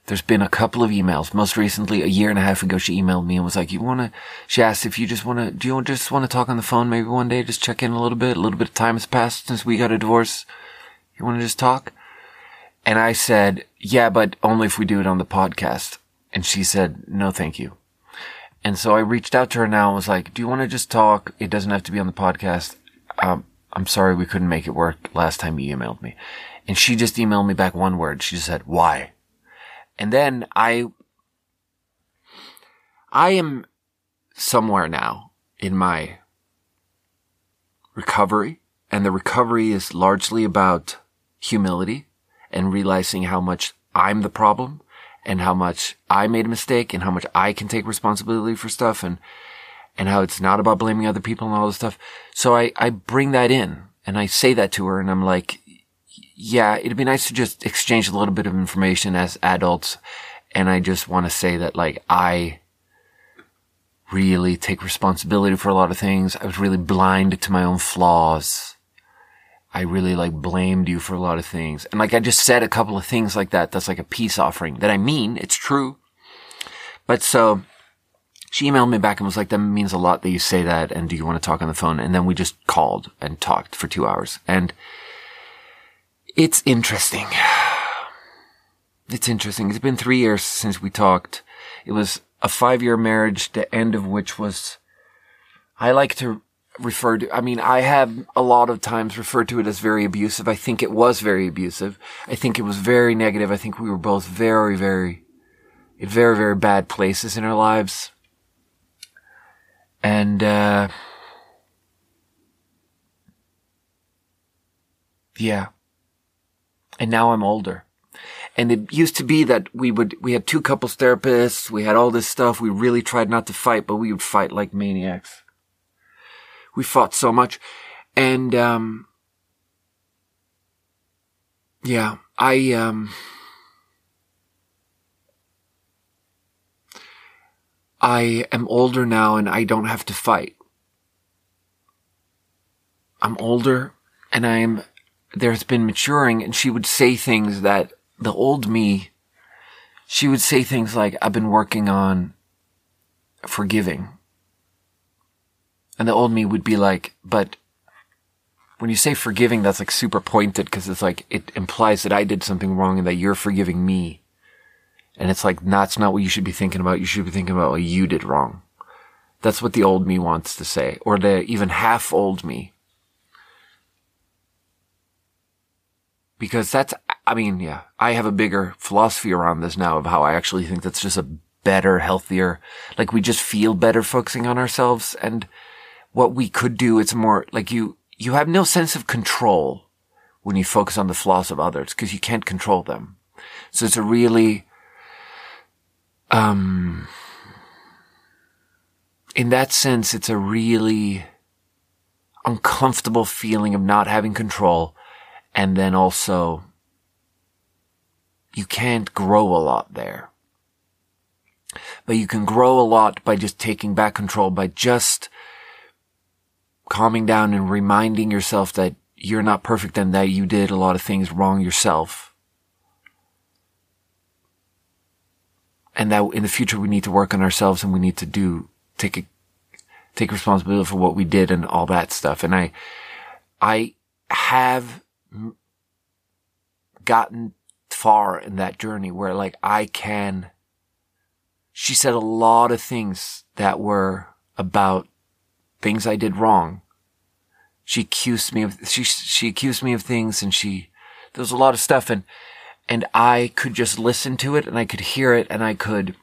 There's been a couple of emails. Most recently, a year and a half ago, she emailed me and was like, you want to, she asked if you just want to, do you just want to talk on the phone maybe one day? Just check in a little bit. A little bit of time has passed since we got a divorce. You want to just talk? And I said, yeah, but only if we do it on the podcast. And she said, no, thank you. And so I reached out to her now and was like, do you want to just talk? It doesn't have to be on the podcast. Um, I'm sorry we couldn't make it work last time you emailed me. And she just emailed me back one word. She just said, why? And then I, I am somewhere now in my recovery and the recovery is largely about humility and realizing how much I'm the problem and how much I made a mistake and how much I can take responsibility for stuff and, and how it's not about blaming other people and all this stuff. So I, I bring that in and I say that to her and I'm like, yeah, it'd be nice to just exchange a little bit of information as adults. And I just want to say that like I really take responsibility for a lot of things. I was really blind to my own flaws. I really like blamed you for a lot of things. And like I just said a couple of things like that. That's like a peace offering that I mean, it's true. But so she emailed me back and was like, that means a lot that you say that. And do you want to talk on the phone? And then we just called and talked for two hours. And it's interesting. It's interesting. It's been three years since we talked. It was a five year marriage, the end of which was, I like to refer to, I mean, I have a lot of times referred to it as very abusive. I think it was very abusive. I think it was very negative. I think we were both very, very, very, very bad places in our lives. And, uh, yeah. And now I'm older. And it used to be that we would, we had two couples therapists, we had all this stuff, we really tried not to fight, but we would fight like maniacs. We fought so much. And, um, yeah, I, um, I am older now and I don't have to fight. I'm older and I'm, there's been maturing and she would say things that the old me, she would say things like, I've been working on forgiving. And the old me would be like, but when you say forgiving, that's like super pointed because it's like, it implies that I did something wrong and that you're forgiving me. And it's like, that's not what you should be thinking about. You should be thinking about what you did wrong. That's what the old me wants to say, or the even half old me. Because that's I mean, yeah, I have a bigger philosophy around this now of how I actually think that's just a better, healthier, like we just feel better focusing on ourselves and what we could do. It's more like you, you have no sense of control when you focus on the flaws of others because you can't control them. So it's a really, um, in that sense, it's a really uncomfortable feeling of not having control and then also you can't grow a lot there. But you can grow a lot by just taking back control, by just calming down and reminding yourself that you're not perfect and that you did a lot of things wrong yourself. And that in the future we need to work on ourselves and we need to do, take a, take responsibility for what we did and all that stuff. And I, I have gotten far in that journey where like I can, she said a lot of things that were about things I did wrong. She accused me of, she, she accused me of things and she, there was a lot of stuff and, and I could just listen to it and I could hear it and I could,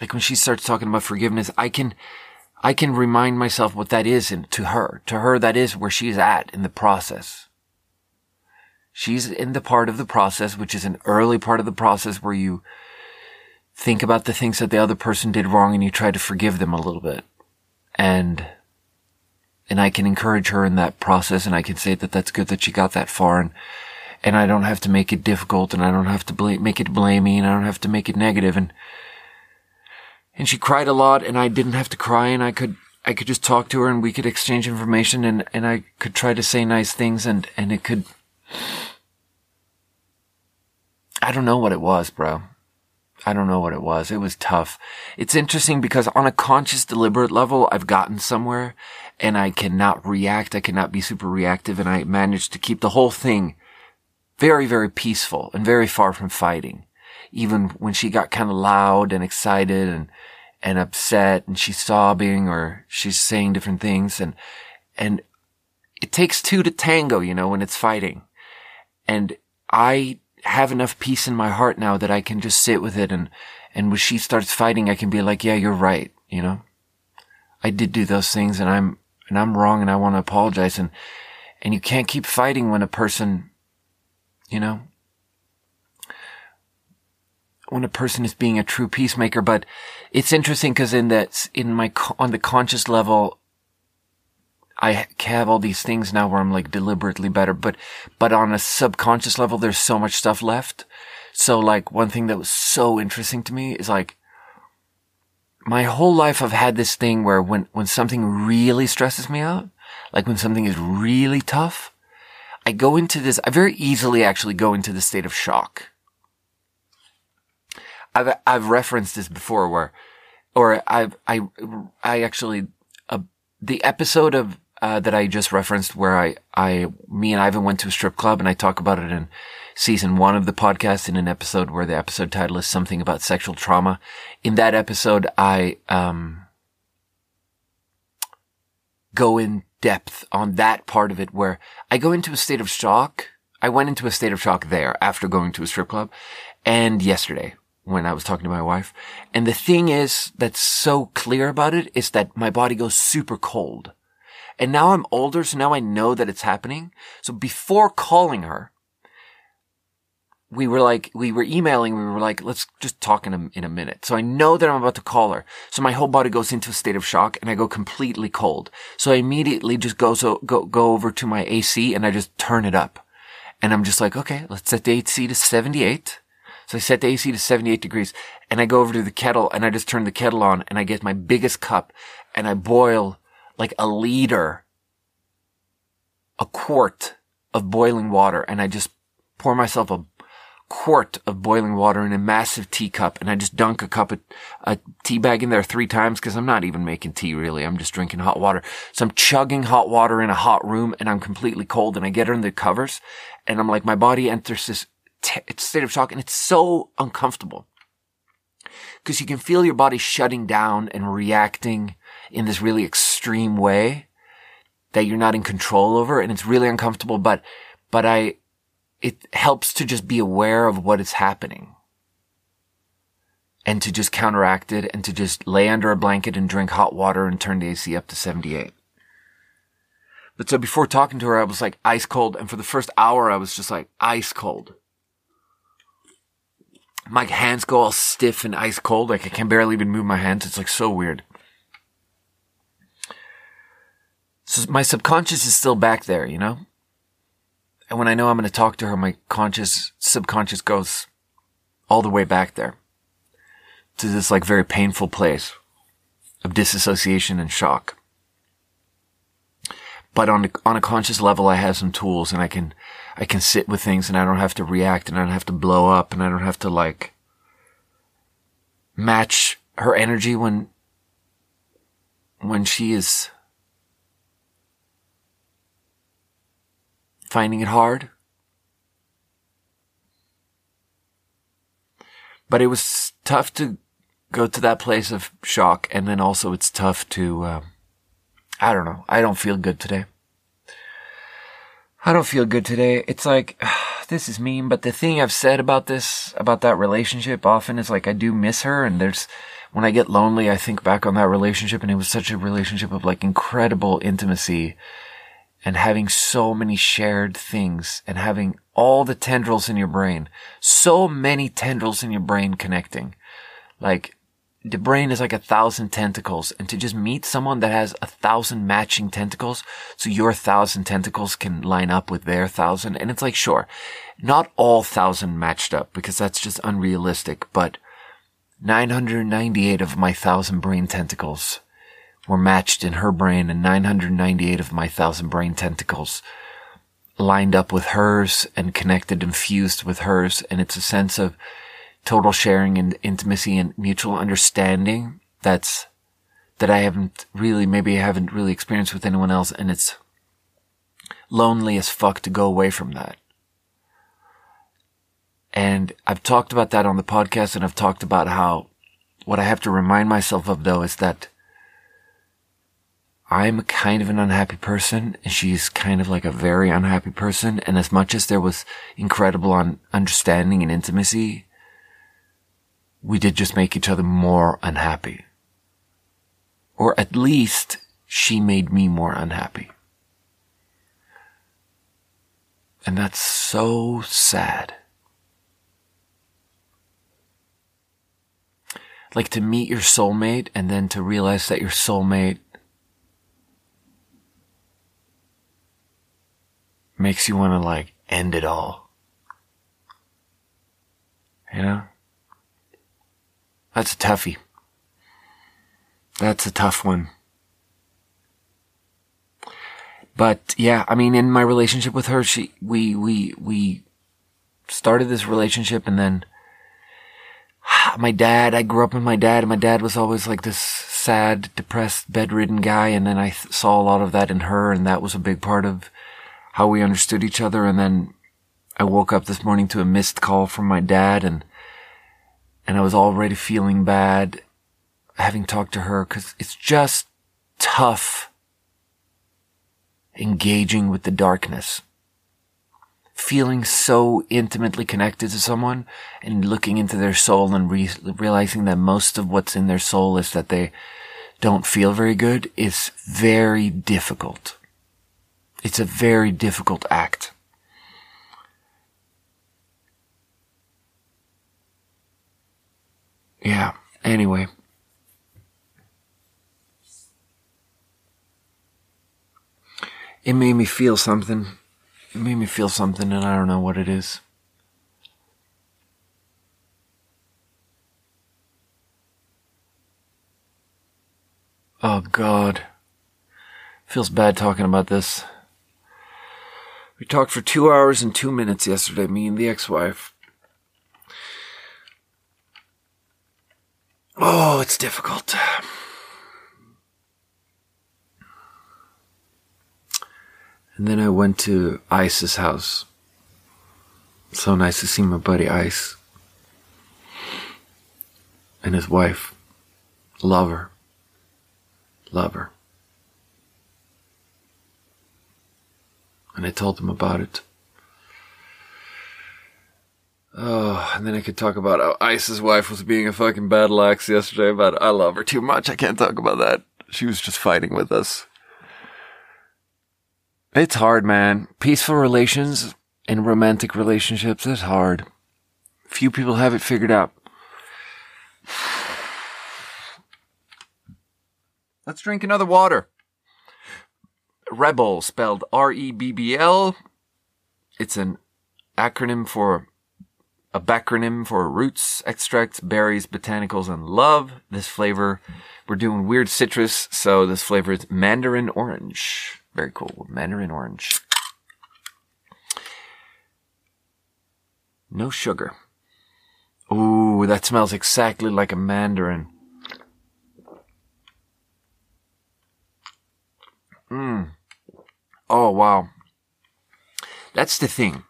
like when she starts talking about forgiveness, I can, I can remind myself what that is and to her. To her, that is where she's at in the process. She's in the part of the process, which is an early part of the process where you think about the things that the other person did wrong and you try to forgive them a little bit. And, and I can encourage her in that process and I can say that that's good that she got that far and, and I don't have to make it difficult and I don't have to bl- make it blaming and I don't have to make it negative and, and she cried a lot and I didn't have to cry and I could, I could just talk to her and we could exchange information and, and I could try to say nice things and, and it could, I don't know what it was, bro. I don't know what it was. It was tough. It's interesting because on a conscious, deliberate level, I've gotten somewhere and I cannot react. I cannot be super reactive and I managed to keep the whole thing very, very peaceful and very far from fighting. Even when she got kind of loud and excited and, and upset and she's sobbing or she's saying different things and, and it takes two to tango, you know, when it's fighting. And I have enough peace in my heart now that I can just sit with it and, and when she starts fighting, I can be like, yeah, you're right. You know, I did do those things and I'm, and I'm wrong and I want to apologize. And, and you can't keep fighting when a person, you know, when a person is being a true peacemaker. But it's interesting because in that, in my, on the conscious level, I have all these things now where I'm like deliberately better, but, but on a subconscious level, there's so much stuff left. So like one thing that was so interesting to me is like, my whole life I've had this thing where when, when something really stresses me out, like when something is really tough, I go into this, I very easily actually go into the state of shock. I've, I've referenced this before where, or I've, I, I actually, uh, the episode of, uh, that I just referenced where I, I, me and Ivan went to a strip club and I talk about it in season one of the podcast in an episode where the episode title is something about sexual trauma. In that episode, I, um, go in depth on that part of it where I go into a state of shock. I went into a state of shock there after going to a strip club and yesterday when I was talking to my wife. And the thing is that's so clear about it is that my body goes super cold. And now I'm older, so now I know that it's happening. So before calling her, we were like, we were emailing, we were like, let's just talk in a, in a minute. So I know that I'm about to call her. So my whole body goes into a state of shock and I go completely cold. So I immediately just go, so go, go over to my AC and I just turn it up. And I'm just like, okay, let's set the AC to 78. So I set the AC to 78 degrees and I go over to the kettle and I just turn the kettle on and I get my biggest cup and I boil like a liter, a quart of boiling water and I just pour myself a quart of boiling water in a massive teacup and I just dunk a cup of a tea bag in there three times because I'm not even making tea really. I'm just drinking hot water. So I'm chugging hot water in a hot room and I'm completely cold and I get under the covers and I'm like, my body enters this t- state of shock and it's so uncomfortable because you can feel your body shutting down and reacting in this really extreme way that you're not in control over and it's really uncomfortable. But, but I, it helps to just be aware of what is happening and to just counteract it and to just lay under a blanket and drink hot water and turn the AC up to 78. But so before talking to her, I was like ice cold. And for the first hour, I was just like ice cold. My hands go all stiff and ice cold. Like I can barely even move my hands. It's like so weird. So my subconscious is still back there, you know? And when I know I'm going to talk to her, my conscious, subconscious goes all the way back there to this like very painful place of disassociation and shock. But on on a conscious level, I have some tools and I can, I can sit with things and I don't have to react and I don't have to blow up and I don't have to like match her energy when, when she is finding it hard. But it was tough to go to that place of shock. And then also it's tough to, uh, I don't know. I don't feel good today. I don't feel good today. It's like, this is mean, but the thing I've said about this, about that relationship often is like, I do miss her. And there's, when I get lonely, I think back on that relationship and it was such a relationship of like incredible intimacy and having so many shared things and having all the tendrils in your brain, so many tendrils in your brain connecting. Like the brain is like a thousand tentacles and to just meet someone that has a thousand matching tentacles, so your thousand tentacles can line up with their thousand. And it's like, sure, not all thousand matched up because that's just unrealistic, but 998 of my thousand brain tentacles were matched in her brain and 998 of my thousand brain tentacles lined up with hers and connected and fused with hers. And it's a sense of total sharing and intimacy and mutual understanding that's, that I haven't really, maybe I haven't really experienced with anyone else. And it's lonely as fuck to go away from that. And I've talked about that on the podcast and I've talked about how what I have to remind myself of though is that I'm kind of an unhappy person and she's kind of like a very unhappy person. And as much as there was incredible understanding and intimacy, we did just make each other more unhappy. Or at least she made me more unhappy. And that's so sad. Like to meet your soulmate and then to realize that your soulmate makes you want to like end it all. You know? That's a toughie. That's a tough one. But yeah, I mean, in my relationship with her, she, we, we, we started this relationship and then my dad, I grew up with my dad and my dad was always like this sad, depressed, bedridden guy. And then I th- saw a lot of that in her and that was a big part of how we understood each other. And then I woke up this morning to a missed call from my dad and, and I was already feeling bad having talked to her because it's just tough engaging with the darkness feeling so intimately connected to someone and looking into their soul and re- realizing that most of what's in their soul is that they don't feel very good is very difficult. It's a very difficult act. Yeah. Anyway. It made me feel something. It made me feel something and I don't know what it is. Oh God. Feels bad talking about this. We talked for two hours and two minutes yesterday, me and the ex-wife. Oh, it's difficult. And then I went to Ice's house. So nice to see my buddy Ice. And his wife. Love her. Love her. And I told them about it. Oh, and then I could talk about how Ice's wife was being a fucking battle axe yesterday, but I love her too much. I can't talk about that. She was just fighting with us. It's hard, man. Peaceful relations and romantic relationships is hard. Few people have it figured out. Let's drink another water. Rebbl, spelled R E B B L. It's an acronym for a backronym for roots, extracts, berries, botanicals, and love. This flavor, we're doing weird citrus, so this flavor is mandarin orange. Very cool. Mandarin orange. No sugar. Ooh, that smells exactly like a mandarin. Mmm. Oh, wow. That's the thing.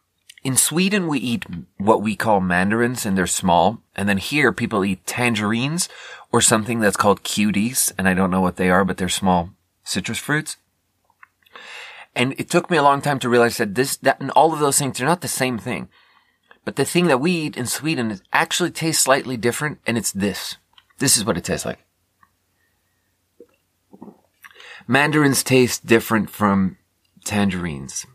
In Sweden, we eat what we call mandarins and they're small. And then here, people eat tangerines or something that's called cuties. And I don't know what they are, but they're small citrus fruits. And it took me a long time to realize that this, that, and all of those things, are not the same thing. But the thing that we eat in Sweden actually tastes slightly different, and it's this. This is what it tastes like. Mandarins taste different from tangerines.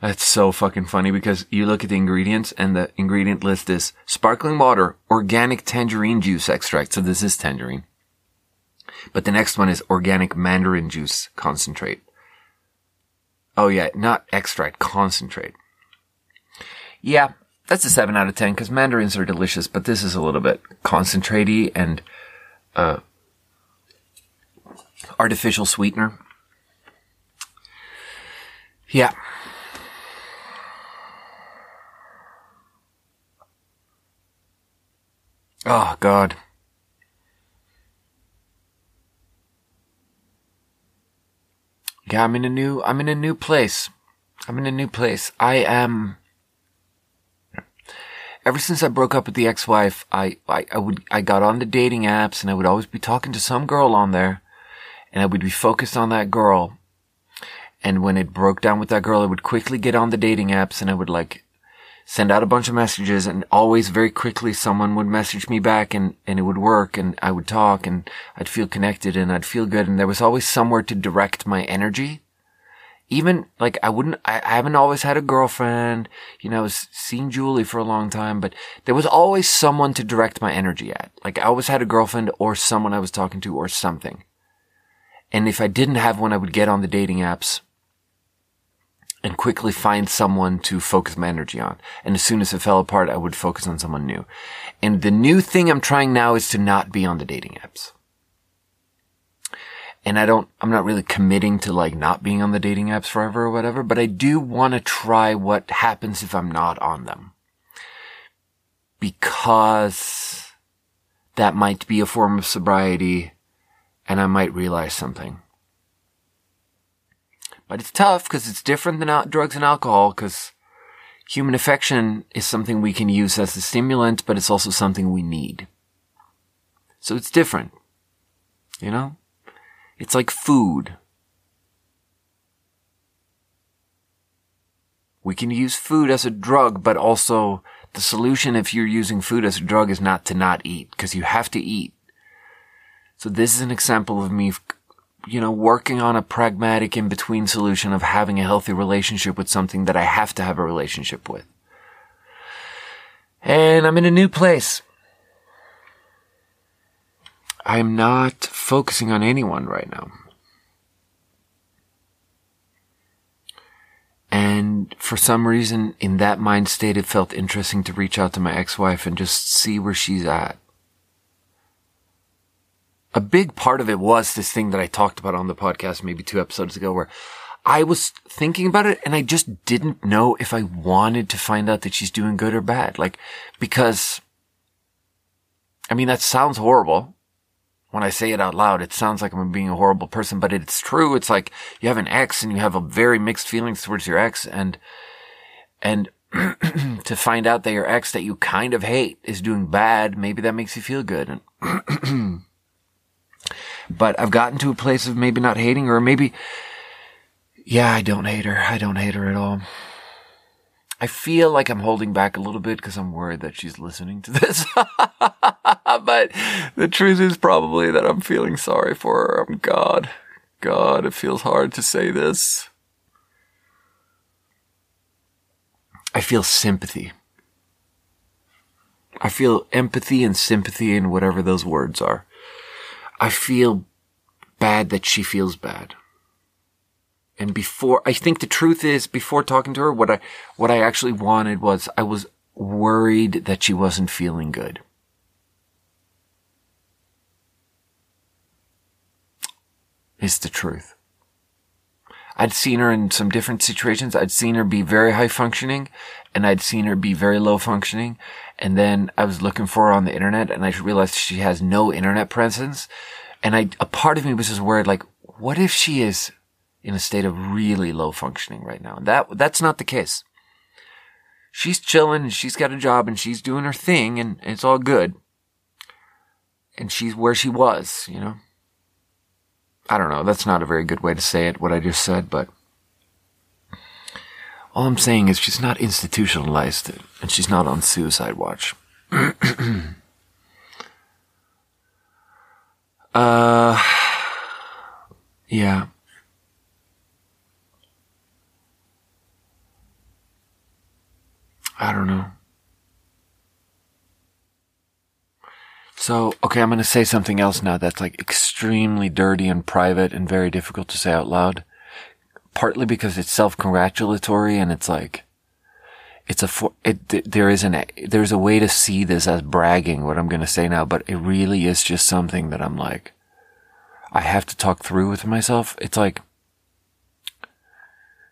That's so fucking funny because you look at the ingredients and the ingredient list is sparkling water, organic tangerine juice extract. So this is tangerine. But the next one is organic mandarin juice concentrate. Oh yeah, not extract, concentrate. Yeah, that's a 7 out of 10 because mandarins are delicious, but this is a little bit concentratey and uh, artificial sweetener. Yeah. Oh, God. Yeah, I'm in a new, I'm in a new place. I'm in a new place. I am, ever since I broke up with the ex-wife, I, I, I would, I got on the dating apps and I would always be talking to some girl on there and I would be focused on that girl. And when it broke down with that girl, I would quickly get on the dating apps and I would like send out a bunch of messages and always very quickly someone would message me back and, and it would work and I would talk and I'd feel connected and I'd feel good and there was always somewhere to direct my energy. Even like I wouldn't, I, I haven't always had a girlfriend, you know, I was seeing Julie for a long time, but there was always someone to direct my energy at. Like I always had a girlfriend or someone I was talking to or something. And if I didn't have one, I would get on the dating apps and quickly find someone to focus my energy on. And as soon as it fell apart, I would focus on someone new. And the new thing I'm trying now is to not be on the dating apps. And I don't, I'm not really committing to like not being on the dating apps forever or whatever, but I do want to try what happens if I'm not on them. because that might be a form of sobriety and I might realize something. But it's tough because it's different than drugs and alcohol because human affection is something we can use as a stimulant, but it's also something we need. So it's different. You know? It's like food. We can use food as a drug, but also the solution if you're using food as a drug is not to not eat, because you have to eat. So this is an example of me, you know, working on a pragmatic in between solution of having a healthy relationship with something that I have to have a relationship with. And I'm in a new place. I'm not focusing on anyone right now. And for some reason, in that mind state, it felt interesting to reach out to my ex-wife and just see where she's at. A big part of it was this thing that I talked about on the podcast maybe two episodes ago where I was thinking about it and I just didn't know if I wanted to find out that she's doing good or bad. Like, because, I mean, that sounds horrible when I say it out loud, it sounds like I'm being a horrible person, but it's true. It's like you have an ex and you have a very mixed feelings towards your ex and, and to find out that your ex that you kind of hate is doing bad, maybe that makes you feel good. And but I've gotten to a place of maybe not hating her, or maybe, yeah, I don't hate her. I don't hate her at all. I feel like I'm holding back a little bit because I'm worried that she's listening to this. but the truth is probably that I'm feeling sorry for her. I'm God. God, it feels hard to say this. I feel sympathy. I feel empathy and sympathy and whatever those words are. I feel bad that she feels bad. And before, I think the truth is, before talking to her, what I, what I actually wanted was, I was worried that she wasn't feeling good. Is the truth. I'd seen her in some different situations. I'd seen her be very high functioning and I'd seen her be very low functioning. And then I was looking for her on the internet and I realized she has no internet presence. And I, a part of me was just worried, like, what if she is in a state of really low functioning right now. And that, that's not the case. She's chilling and she's got a job and she's doing her thing and, and it's all good. And she's where she was, you know? I don't know. That's not a very good way to say it, what I just said, but all I'm saying is she's not institutionalized and she's not on suicide watch. uh, yeah. I don't know. So, okay, I'm going to say something else now that's like extremely dirty and private and very difficult to say out loud. Partly because it's self-congratulatory and it's like, it's a, for, it, there is an, there's a way to see this as bragging, what I'm going to say now, but it really is just something that I'm like, I have to talk through with myself. It's like,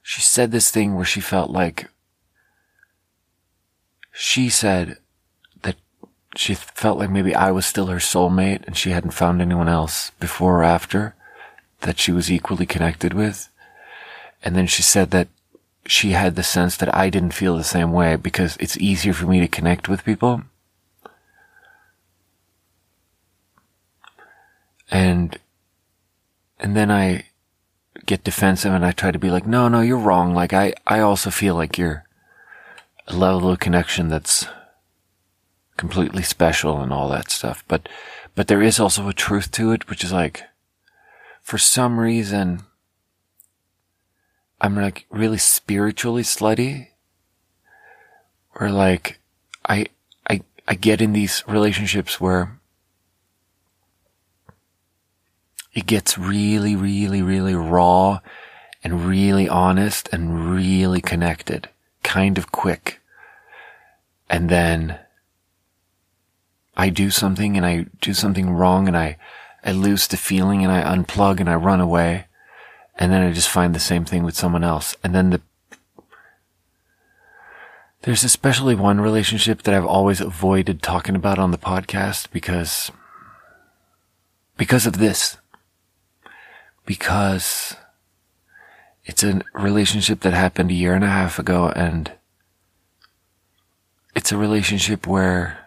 she said this thing where she felt like she said that she felt like maybe I was still her soulmate and she hadn't found anyone else before or after that she was equally connected with. And then she said that she had the sense that I didn't feel the same way because it's easier for me to connect with people. And, and then I get defensive and I try to be like, no, no, you're wrong. Like I, I also feel like you're, a level of connection that's completely special and all that stuff. But, but there is also a truth to it, which is like, for some reason, I'm like really spiritually slutty. Or like, I, I, I get in these relationships where it gets really, really, really raw and really honest and really connected kind of quick. And then I do something and I do something wrong and I, I lose the feeling and I unplug and I run away. And then I just find the same thing with someone else. And then the, There's especially one relationship that I've always avoided talking about on the podcast because, because of this. Because it's a relationship that happened a year and a half ago and it's a relationship where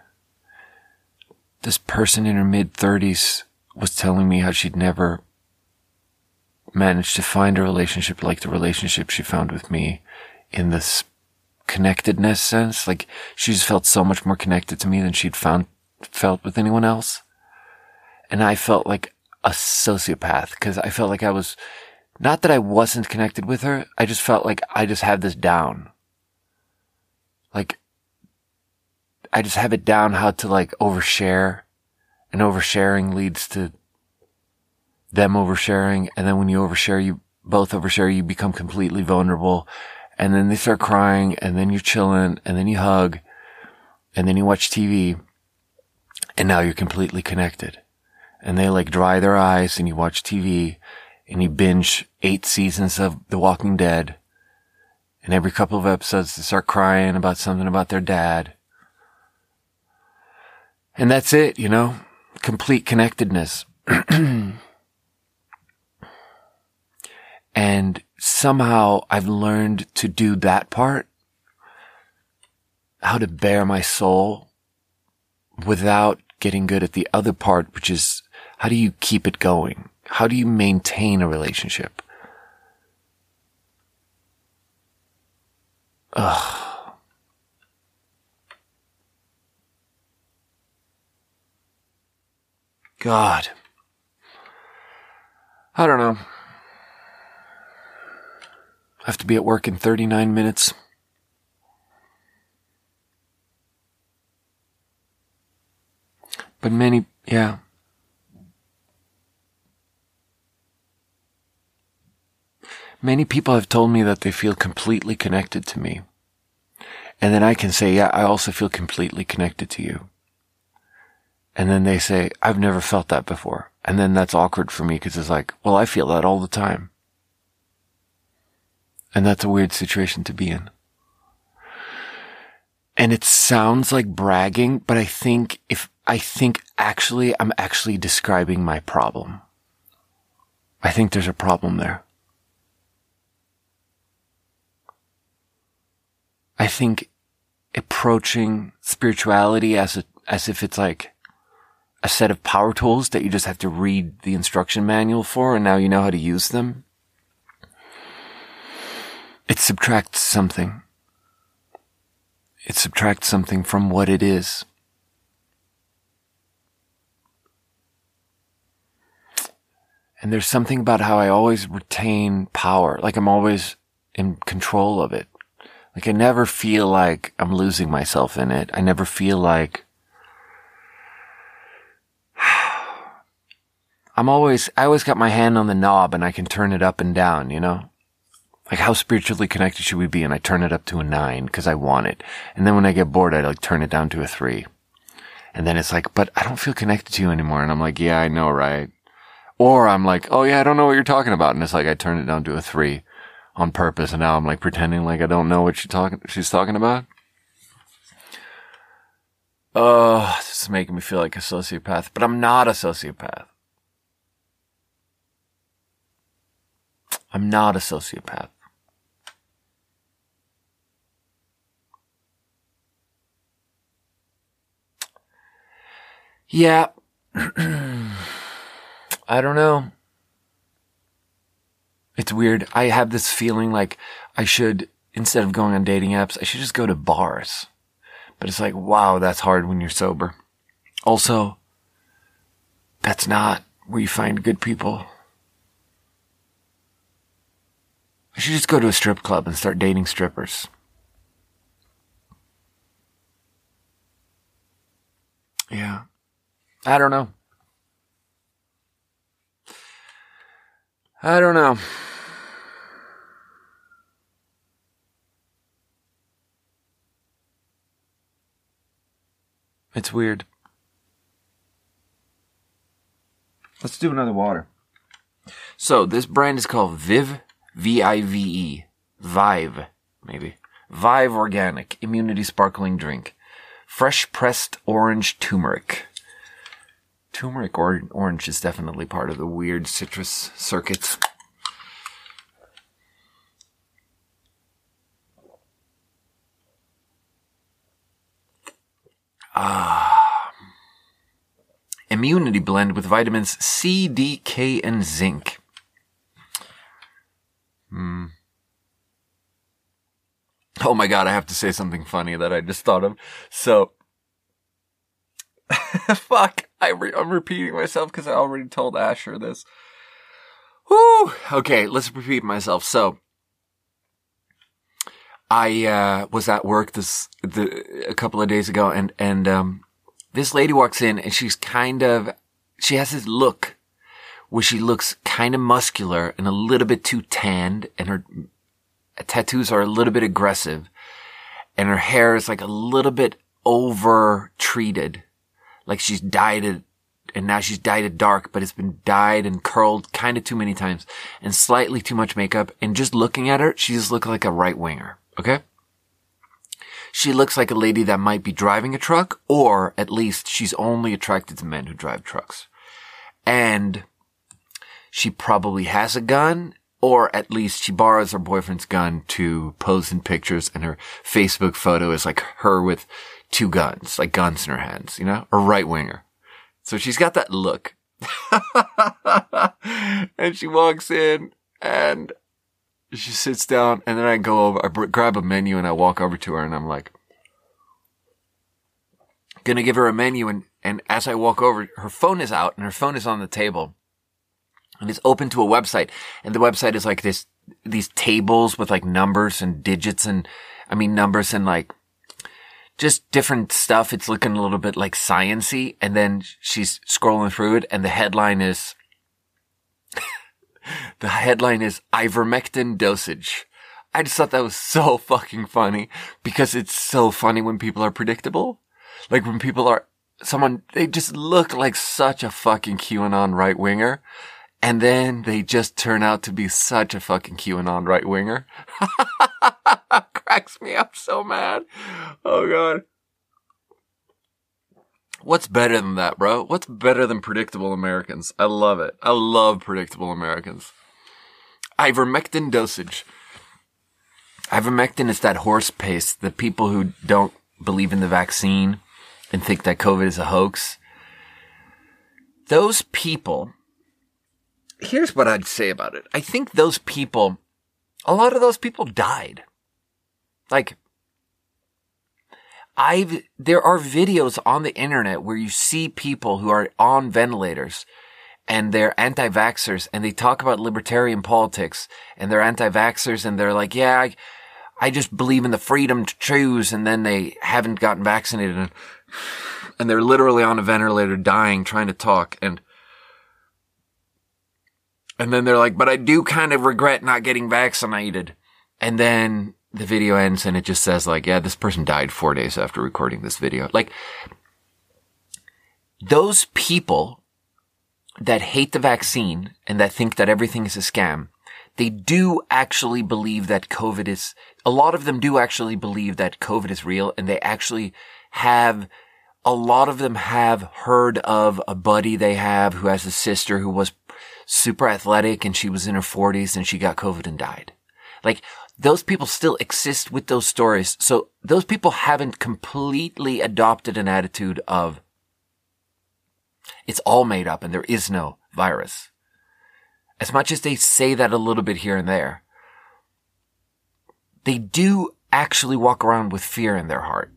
this person in her mid thirties was telling me how she'd never managed to find a relationship like the relationship she found with me in this connectedness sense. Like she's felt so much more connected to me than she'd found, felt with anyone else. And I felt like a sociopath because I felt like I was, not that I wasn't connected with her. I just felt like I just had this down. Like I just have it down how to like overshare and oversharing leads to them oversharing. And then when you overshare, you both overshare, you become completely vulnerable and then they start crying and then you're chilling and then you hug and then you watch TV and now you're completely connected. And they like dry their eyes and you watch TV and you binge eight seasons of The Walking Dead. And every couple of episodes they start crying about something about their dad. And that's it, you know, complete connectedness. and somehow I've learned to do that part, how to bare my soul without getting good at the other part, which is how do you keep it going? How do you maintain a relationship? Ugh. God. I don't know. I have to be at work in 39 minutes. But many, yeah. Many people have told me that they feel completely connected to me. And then I can say, yeah, I also feel completely connected to you. And then they say, I've never felt that before. And then that's awkward for me because it's like, well, I feel that all the time. And that's a weird situation to be in. And it sounds like bragging, but I think if I think actually I'm actually describing my problem. I think there's a problem there. I think approaching spirituality as a, as if it's like a set of power tools that you just have to read the instruction manual for and now you know how to use them it subtracts something. It subtracts something from what it is. And there's something about how I always retain power. Like I'm always in control of it. Like I never feel like I'm losing myself in it. I never feel like I'm always, I always got my hand on the knob and I can turn it up and down, you know? Like how spiritually connected should we be? And I turn it up to a nine because I want it. And then when I get bored, I like turn it down to a three. And then it's like, but I don't feel connected to you anymore. And I'm like, yeah, I know, right? Or I'm like, oh yeah, I don't know what you're talking about. And it's like, I turn it down to a three on purpose. And now I'm like pretending like I don't know what she's talking, she's talking about. Oh, this is making me feel like a sociopath, but I'm not a sociopath. I'm not a sociopath. Yeah. I don't know. It's weird. I have this feeling like I should, instead of going on dating apps, I should just go to bars. But it's like, wow, that's hard when you're sober. Also, that's not where you find good people. I should just go to a strip club and start dating strippers. Yeah. I don't know. I don't know. It's weird. Let's do another water. So this brand is called Viv, V-I-V-E, Vive, maybe. Vive Organic Immunity Sparkling Drink. Fresh pressed orange turmeric. Turmeric or- orange is definitely part of the weird citrus circuits. Ah. Immunity blend with vitamins C, D, K, and zinc. Hmm. Oh my god, I have to say something funny that I just thought of. So, fuck, I re- I'm repeating myself because I already told Asher this. Whoo! Okay, let's repeat myself. So, I uh, was at work this the, a couple of days ago, and and um, this lady walks in, and she's kind of she has this look where she looks kind of muscular and a little bit too tanned, and her tattoos are a little bit aggressive, and her hair is like a little bit over treated, like she's dyed it, and now she's dyed it dark, but it's been dyed and curled kind of too many times, and slightly too much makeup. And just looking at her, she just looks like a right winger. Okay. She looks like a lady that might be driving a truck, or at least she's only attracted to men who drive trucks. And she probably has a gun, or at least she borrows her boyfriend's gun to pose in pictures, and her Facebook photo is like her with two guns, like guns in her hands, you know, a right winger. So she's got that look. and she walks in and she sits down and then I go over, I grab a menu and I walk over to her and I'm like, gonna give her a menu and, and as I walk over, her phone is out and her phone is on the table and it's open to a website and the website is like this, these tables with like numbers and digits and, I mean numbers and like just different stuff. It's looking a little bit like sciency and then she's scrolling through it and the headline is, the headline is ivermectin dosage. I just thought that was so fucking funny because it's so funny when people are predictable. Like when people are someone, they just look like such a fucking QAnon right winger. And then they just turn out to be such a fucking QAnon right winger. Cracks me up so mad. Oh god. What's better than that, bro? What's better than predictable Americans? I love it. I love predictable Americans. Ivermectin dosage. Ivermectin is that horse paste, the people who don't believe in the vaccine and think that COVID is a hoax. Those people, here's what I'd say about it. I think those people, a lot of those people died. Like, I've, there are videos on the internet where you see people who are on ventilators and they're anti-vaxxers and they talk about libertarian politics and they're anti-vaxxers and they're like, yeah, I, I just believe in the freedom to choose. And then they haven't gotten vaccinated and, and they're literally on a ventilator dying trying to talk and, and then they're like, but I do kind of regret not getting vaccinated. And then the video ends and it just says like, yeah, this person died four days after recording this video. Like, those people that hate the vaccine and that think that everything is a scam, they do actually believe that COVID is, a lot of them do actually believe that COVID is real and they actually have, a lot of them have heard of a buddy they have who has a sister who was super athletic and she was in her forties and she got COVID and died. Like those people still exist with those stories. So those people haven't completely adopted an attitude of it's all made up and there is no virus. As much as they say that a little bit here and there, they do actually walk around with fear in their heart,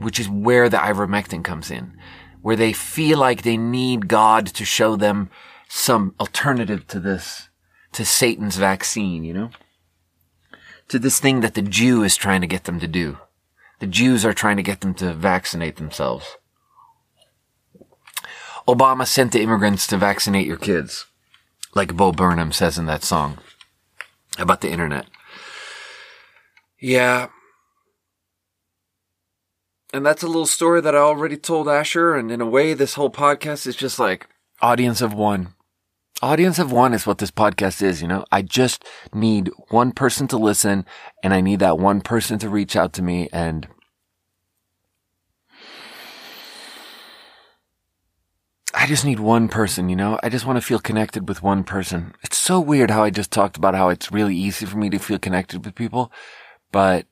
which is where the ivermectin comes in, where they feel like they need God to show them some alternative to this, to Satan's vaccine, you know? To this thing that the Jew is trying to get them to do. The Jews are trying to get them to vaccinate themselves. Obama sent the immigrants to vaccinate your kids, like Bo Burnham says in that song about the internet. Yeah. And that's a little story that I already told Asher, and in a way, this whole podcast is just like audience of one. Audience of one is what this podcast is, you know? I just need one person to listen and I need that one person to reach out to me and I just need one person, you know? I just want to feel connected with one person. It's so weird how I just talked about how it's really easy for me to feel connected with people, but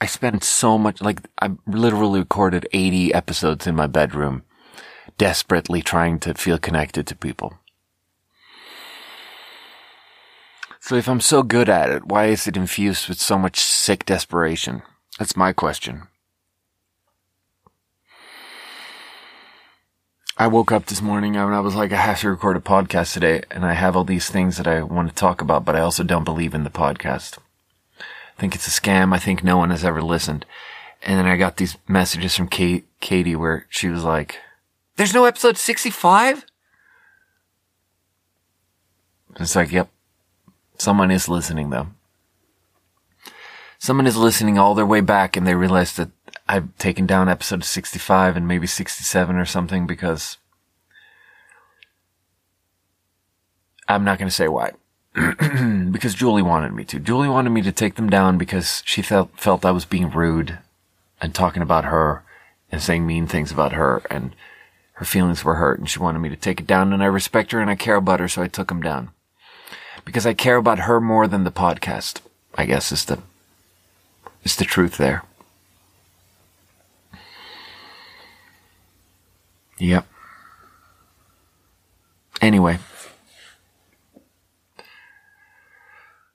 I spend so much, like, I literally recorded 80 episodes in my bedroom, desperately trying to feel connected to people. So if I'm so good at it, why is it infused with so much sick desperation? That's my question. I woke up this morning and I was like, I have to record a podcast today and I have all these things that I want to talk about, but I also don't believe in the podcast. I think it's a scam. I think no one has ever listened. And then I got these messages from Kate, Katie where she was like, there's no episode 65? It's like, yep. Someone is listening though. Someone is listening all their way back and they realize that I've taken down episode 65 and maybe 67 or something because I'm not going to say why. because Julie wanted me to. Julie wanted me to take them down because she felt felt I was being rude and talking about her and saying mean things about her and her feelings were hurt and she wanted me to take it down and I respect her and I care about her so I took them down. Because I care about her more than the podcast. I guess is the is the truth there. Yep. Anyway.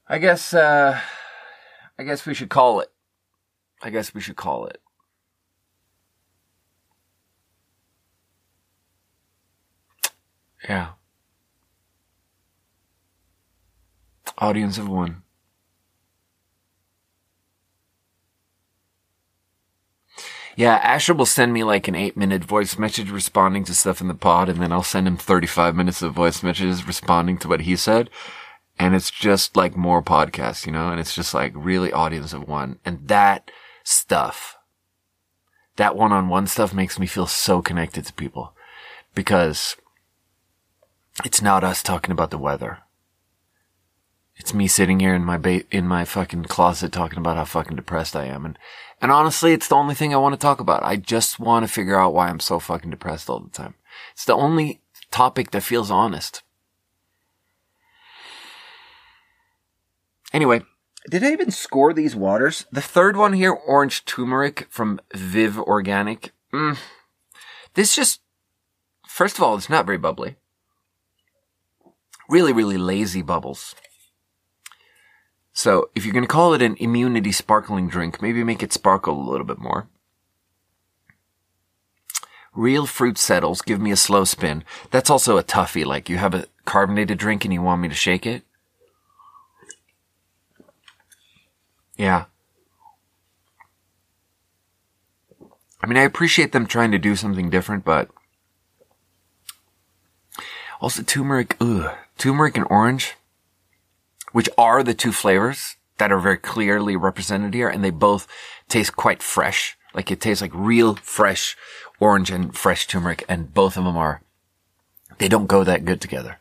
I guess, uh, I guess we should call it. I guess we should call it. Yeah. Audience of one. Yeah, Asher will send me like an eight minute voice message responding to stuff in the pod, and then I'll send him 35 minutes of voice messages responding to what he said. And it's just like more podcasts, you know, and it's just like really audience of one. And that stuff, that one on one stuff makes me feel so connected to people because it's not us talking about the weather. It's me sitting here in my ba- in my fucking closet talking about how fucking depressed I am. And, and honestly, it's the only thing I want to talk about. I just want to figure out why I'm so fucking depressed all the time. It's the only topic that feels honest. Anyway, did I even score these waters? The third one here, orange turmeric from Viv Organic. Mm. This just, first of all, it's not very bubbly. Really, really lazy bubbles. So if you're going to call it an immunity sparkling drink, maybe make it sparkle a little bit more. Real fruit settles. Give me a slow spin. That's also a toughie. Like you have a carbonated drink and you want me to shake it. Yeah. I mean, I appreciate them trying to do something different, but also turmeric, ugh, turmeric and orange which are the two flavors that are very clearly represented here. And they both taste quite fresh. Like it tastes like real fresh orange and fresh turmeric. And both of them are, they don't go that good together.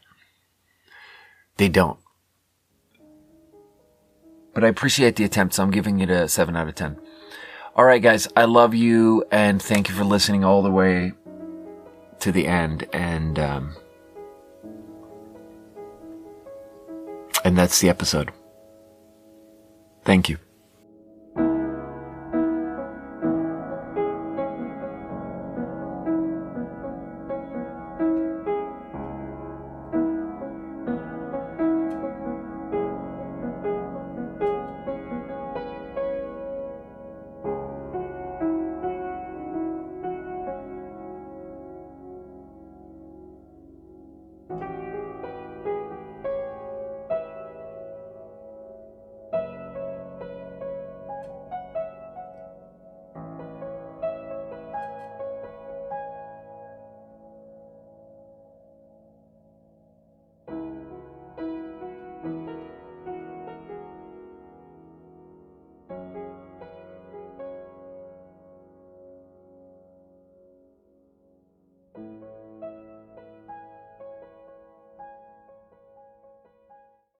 They don't. But I appreciate the attempt, so I'm giving it a 7 out of 10. Alright guys, I love you and thank you for listening all the way to the end. And, um, And that's the episode. Thank you.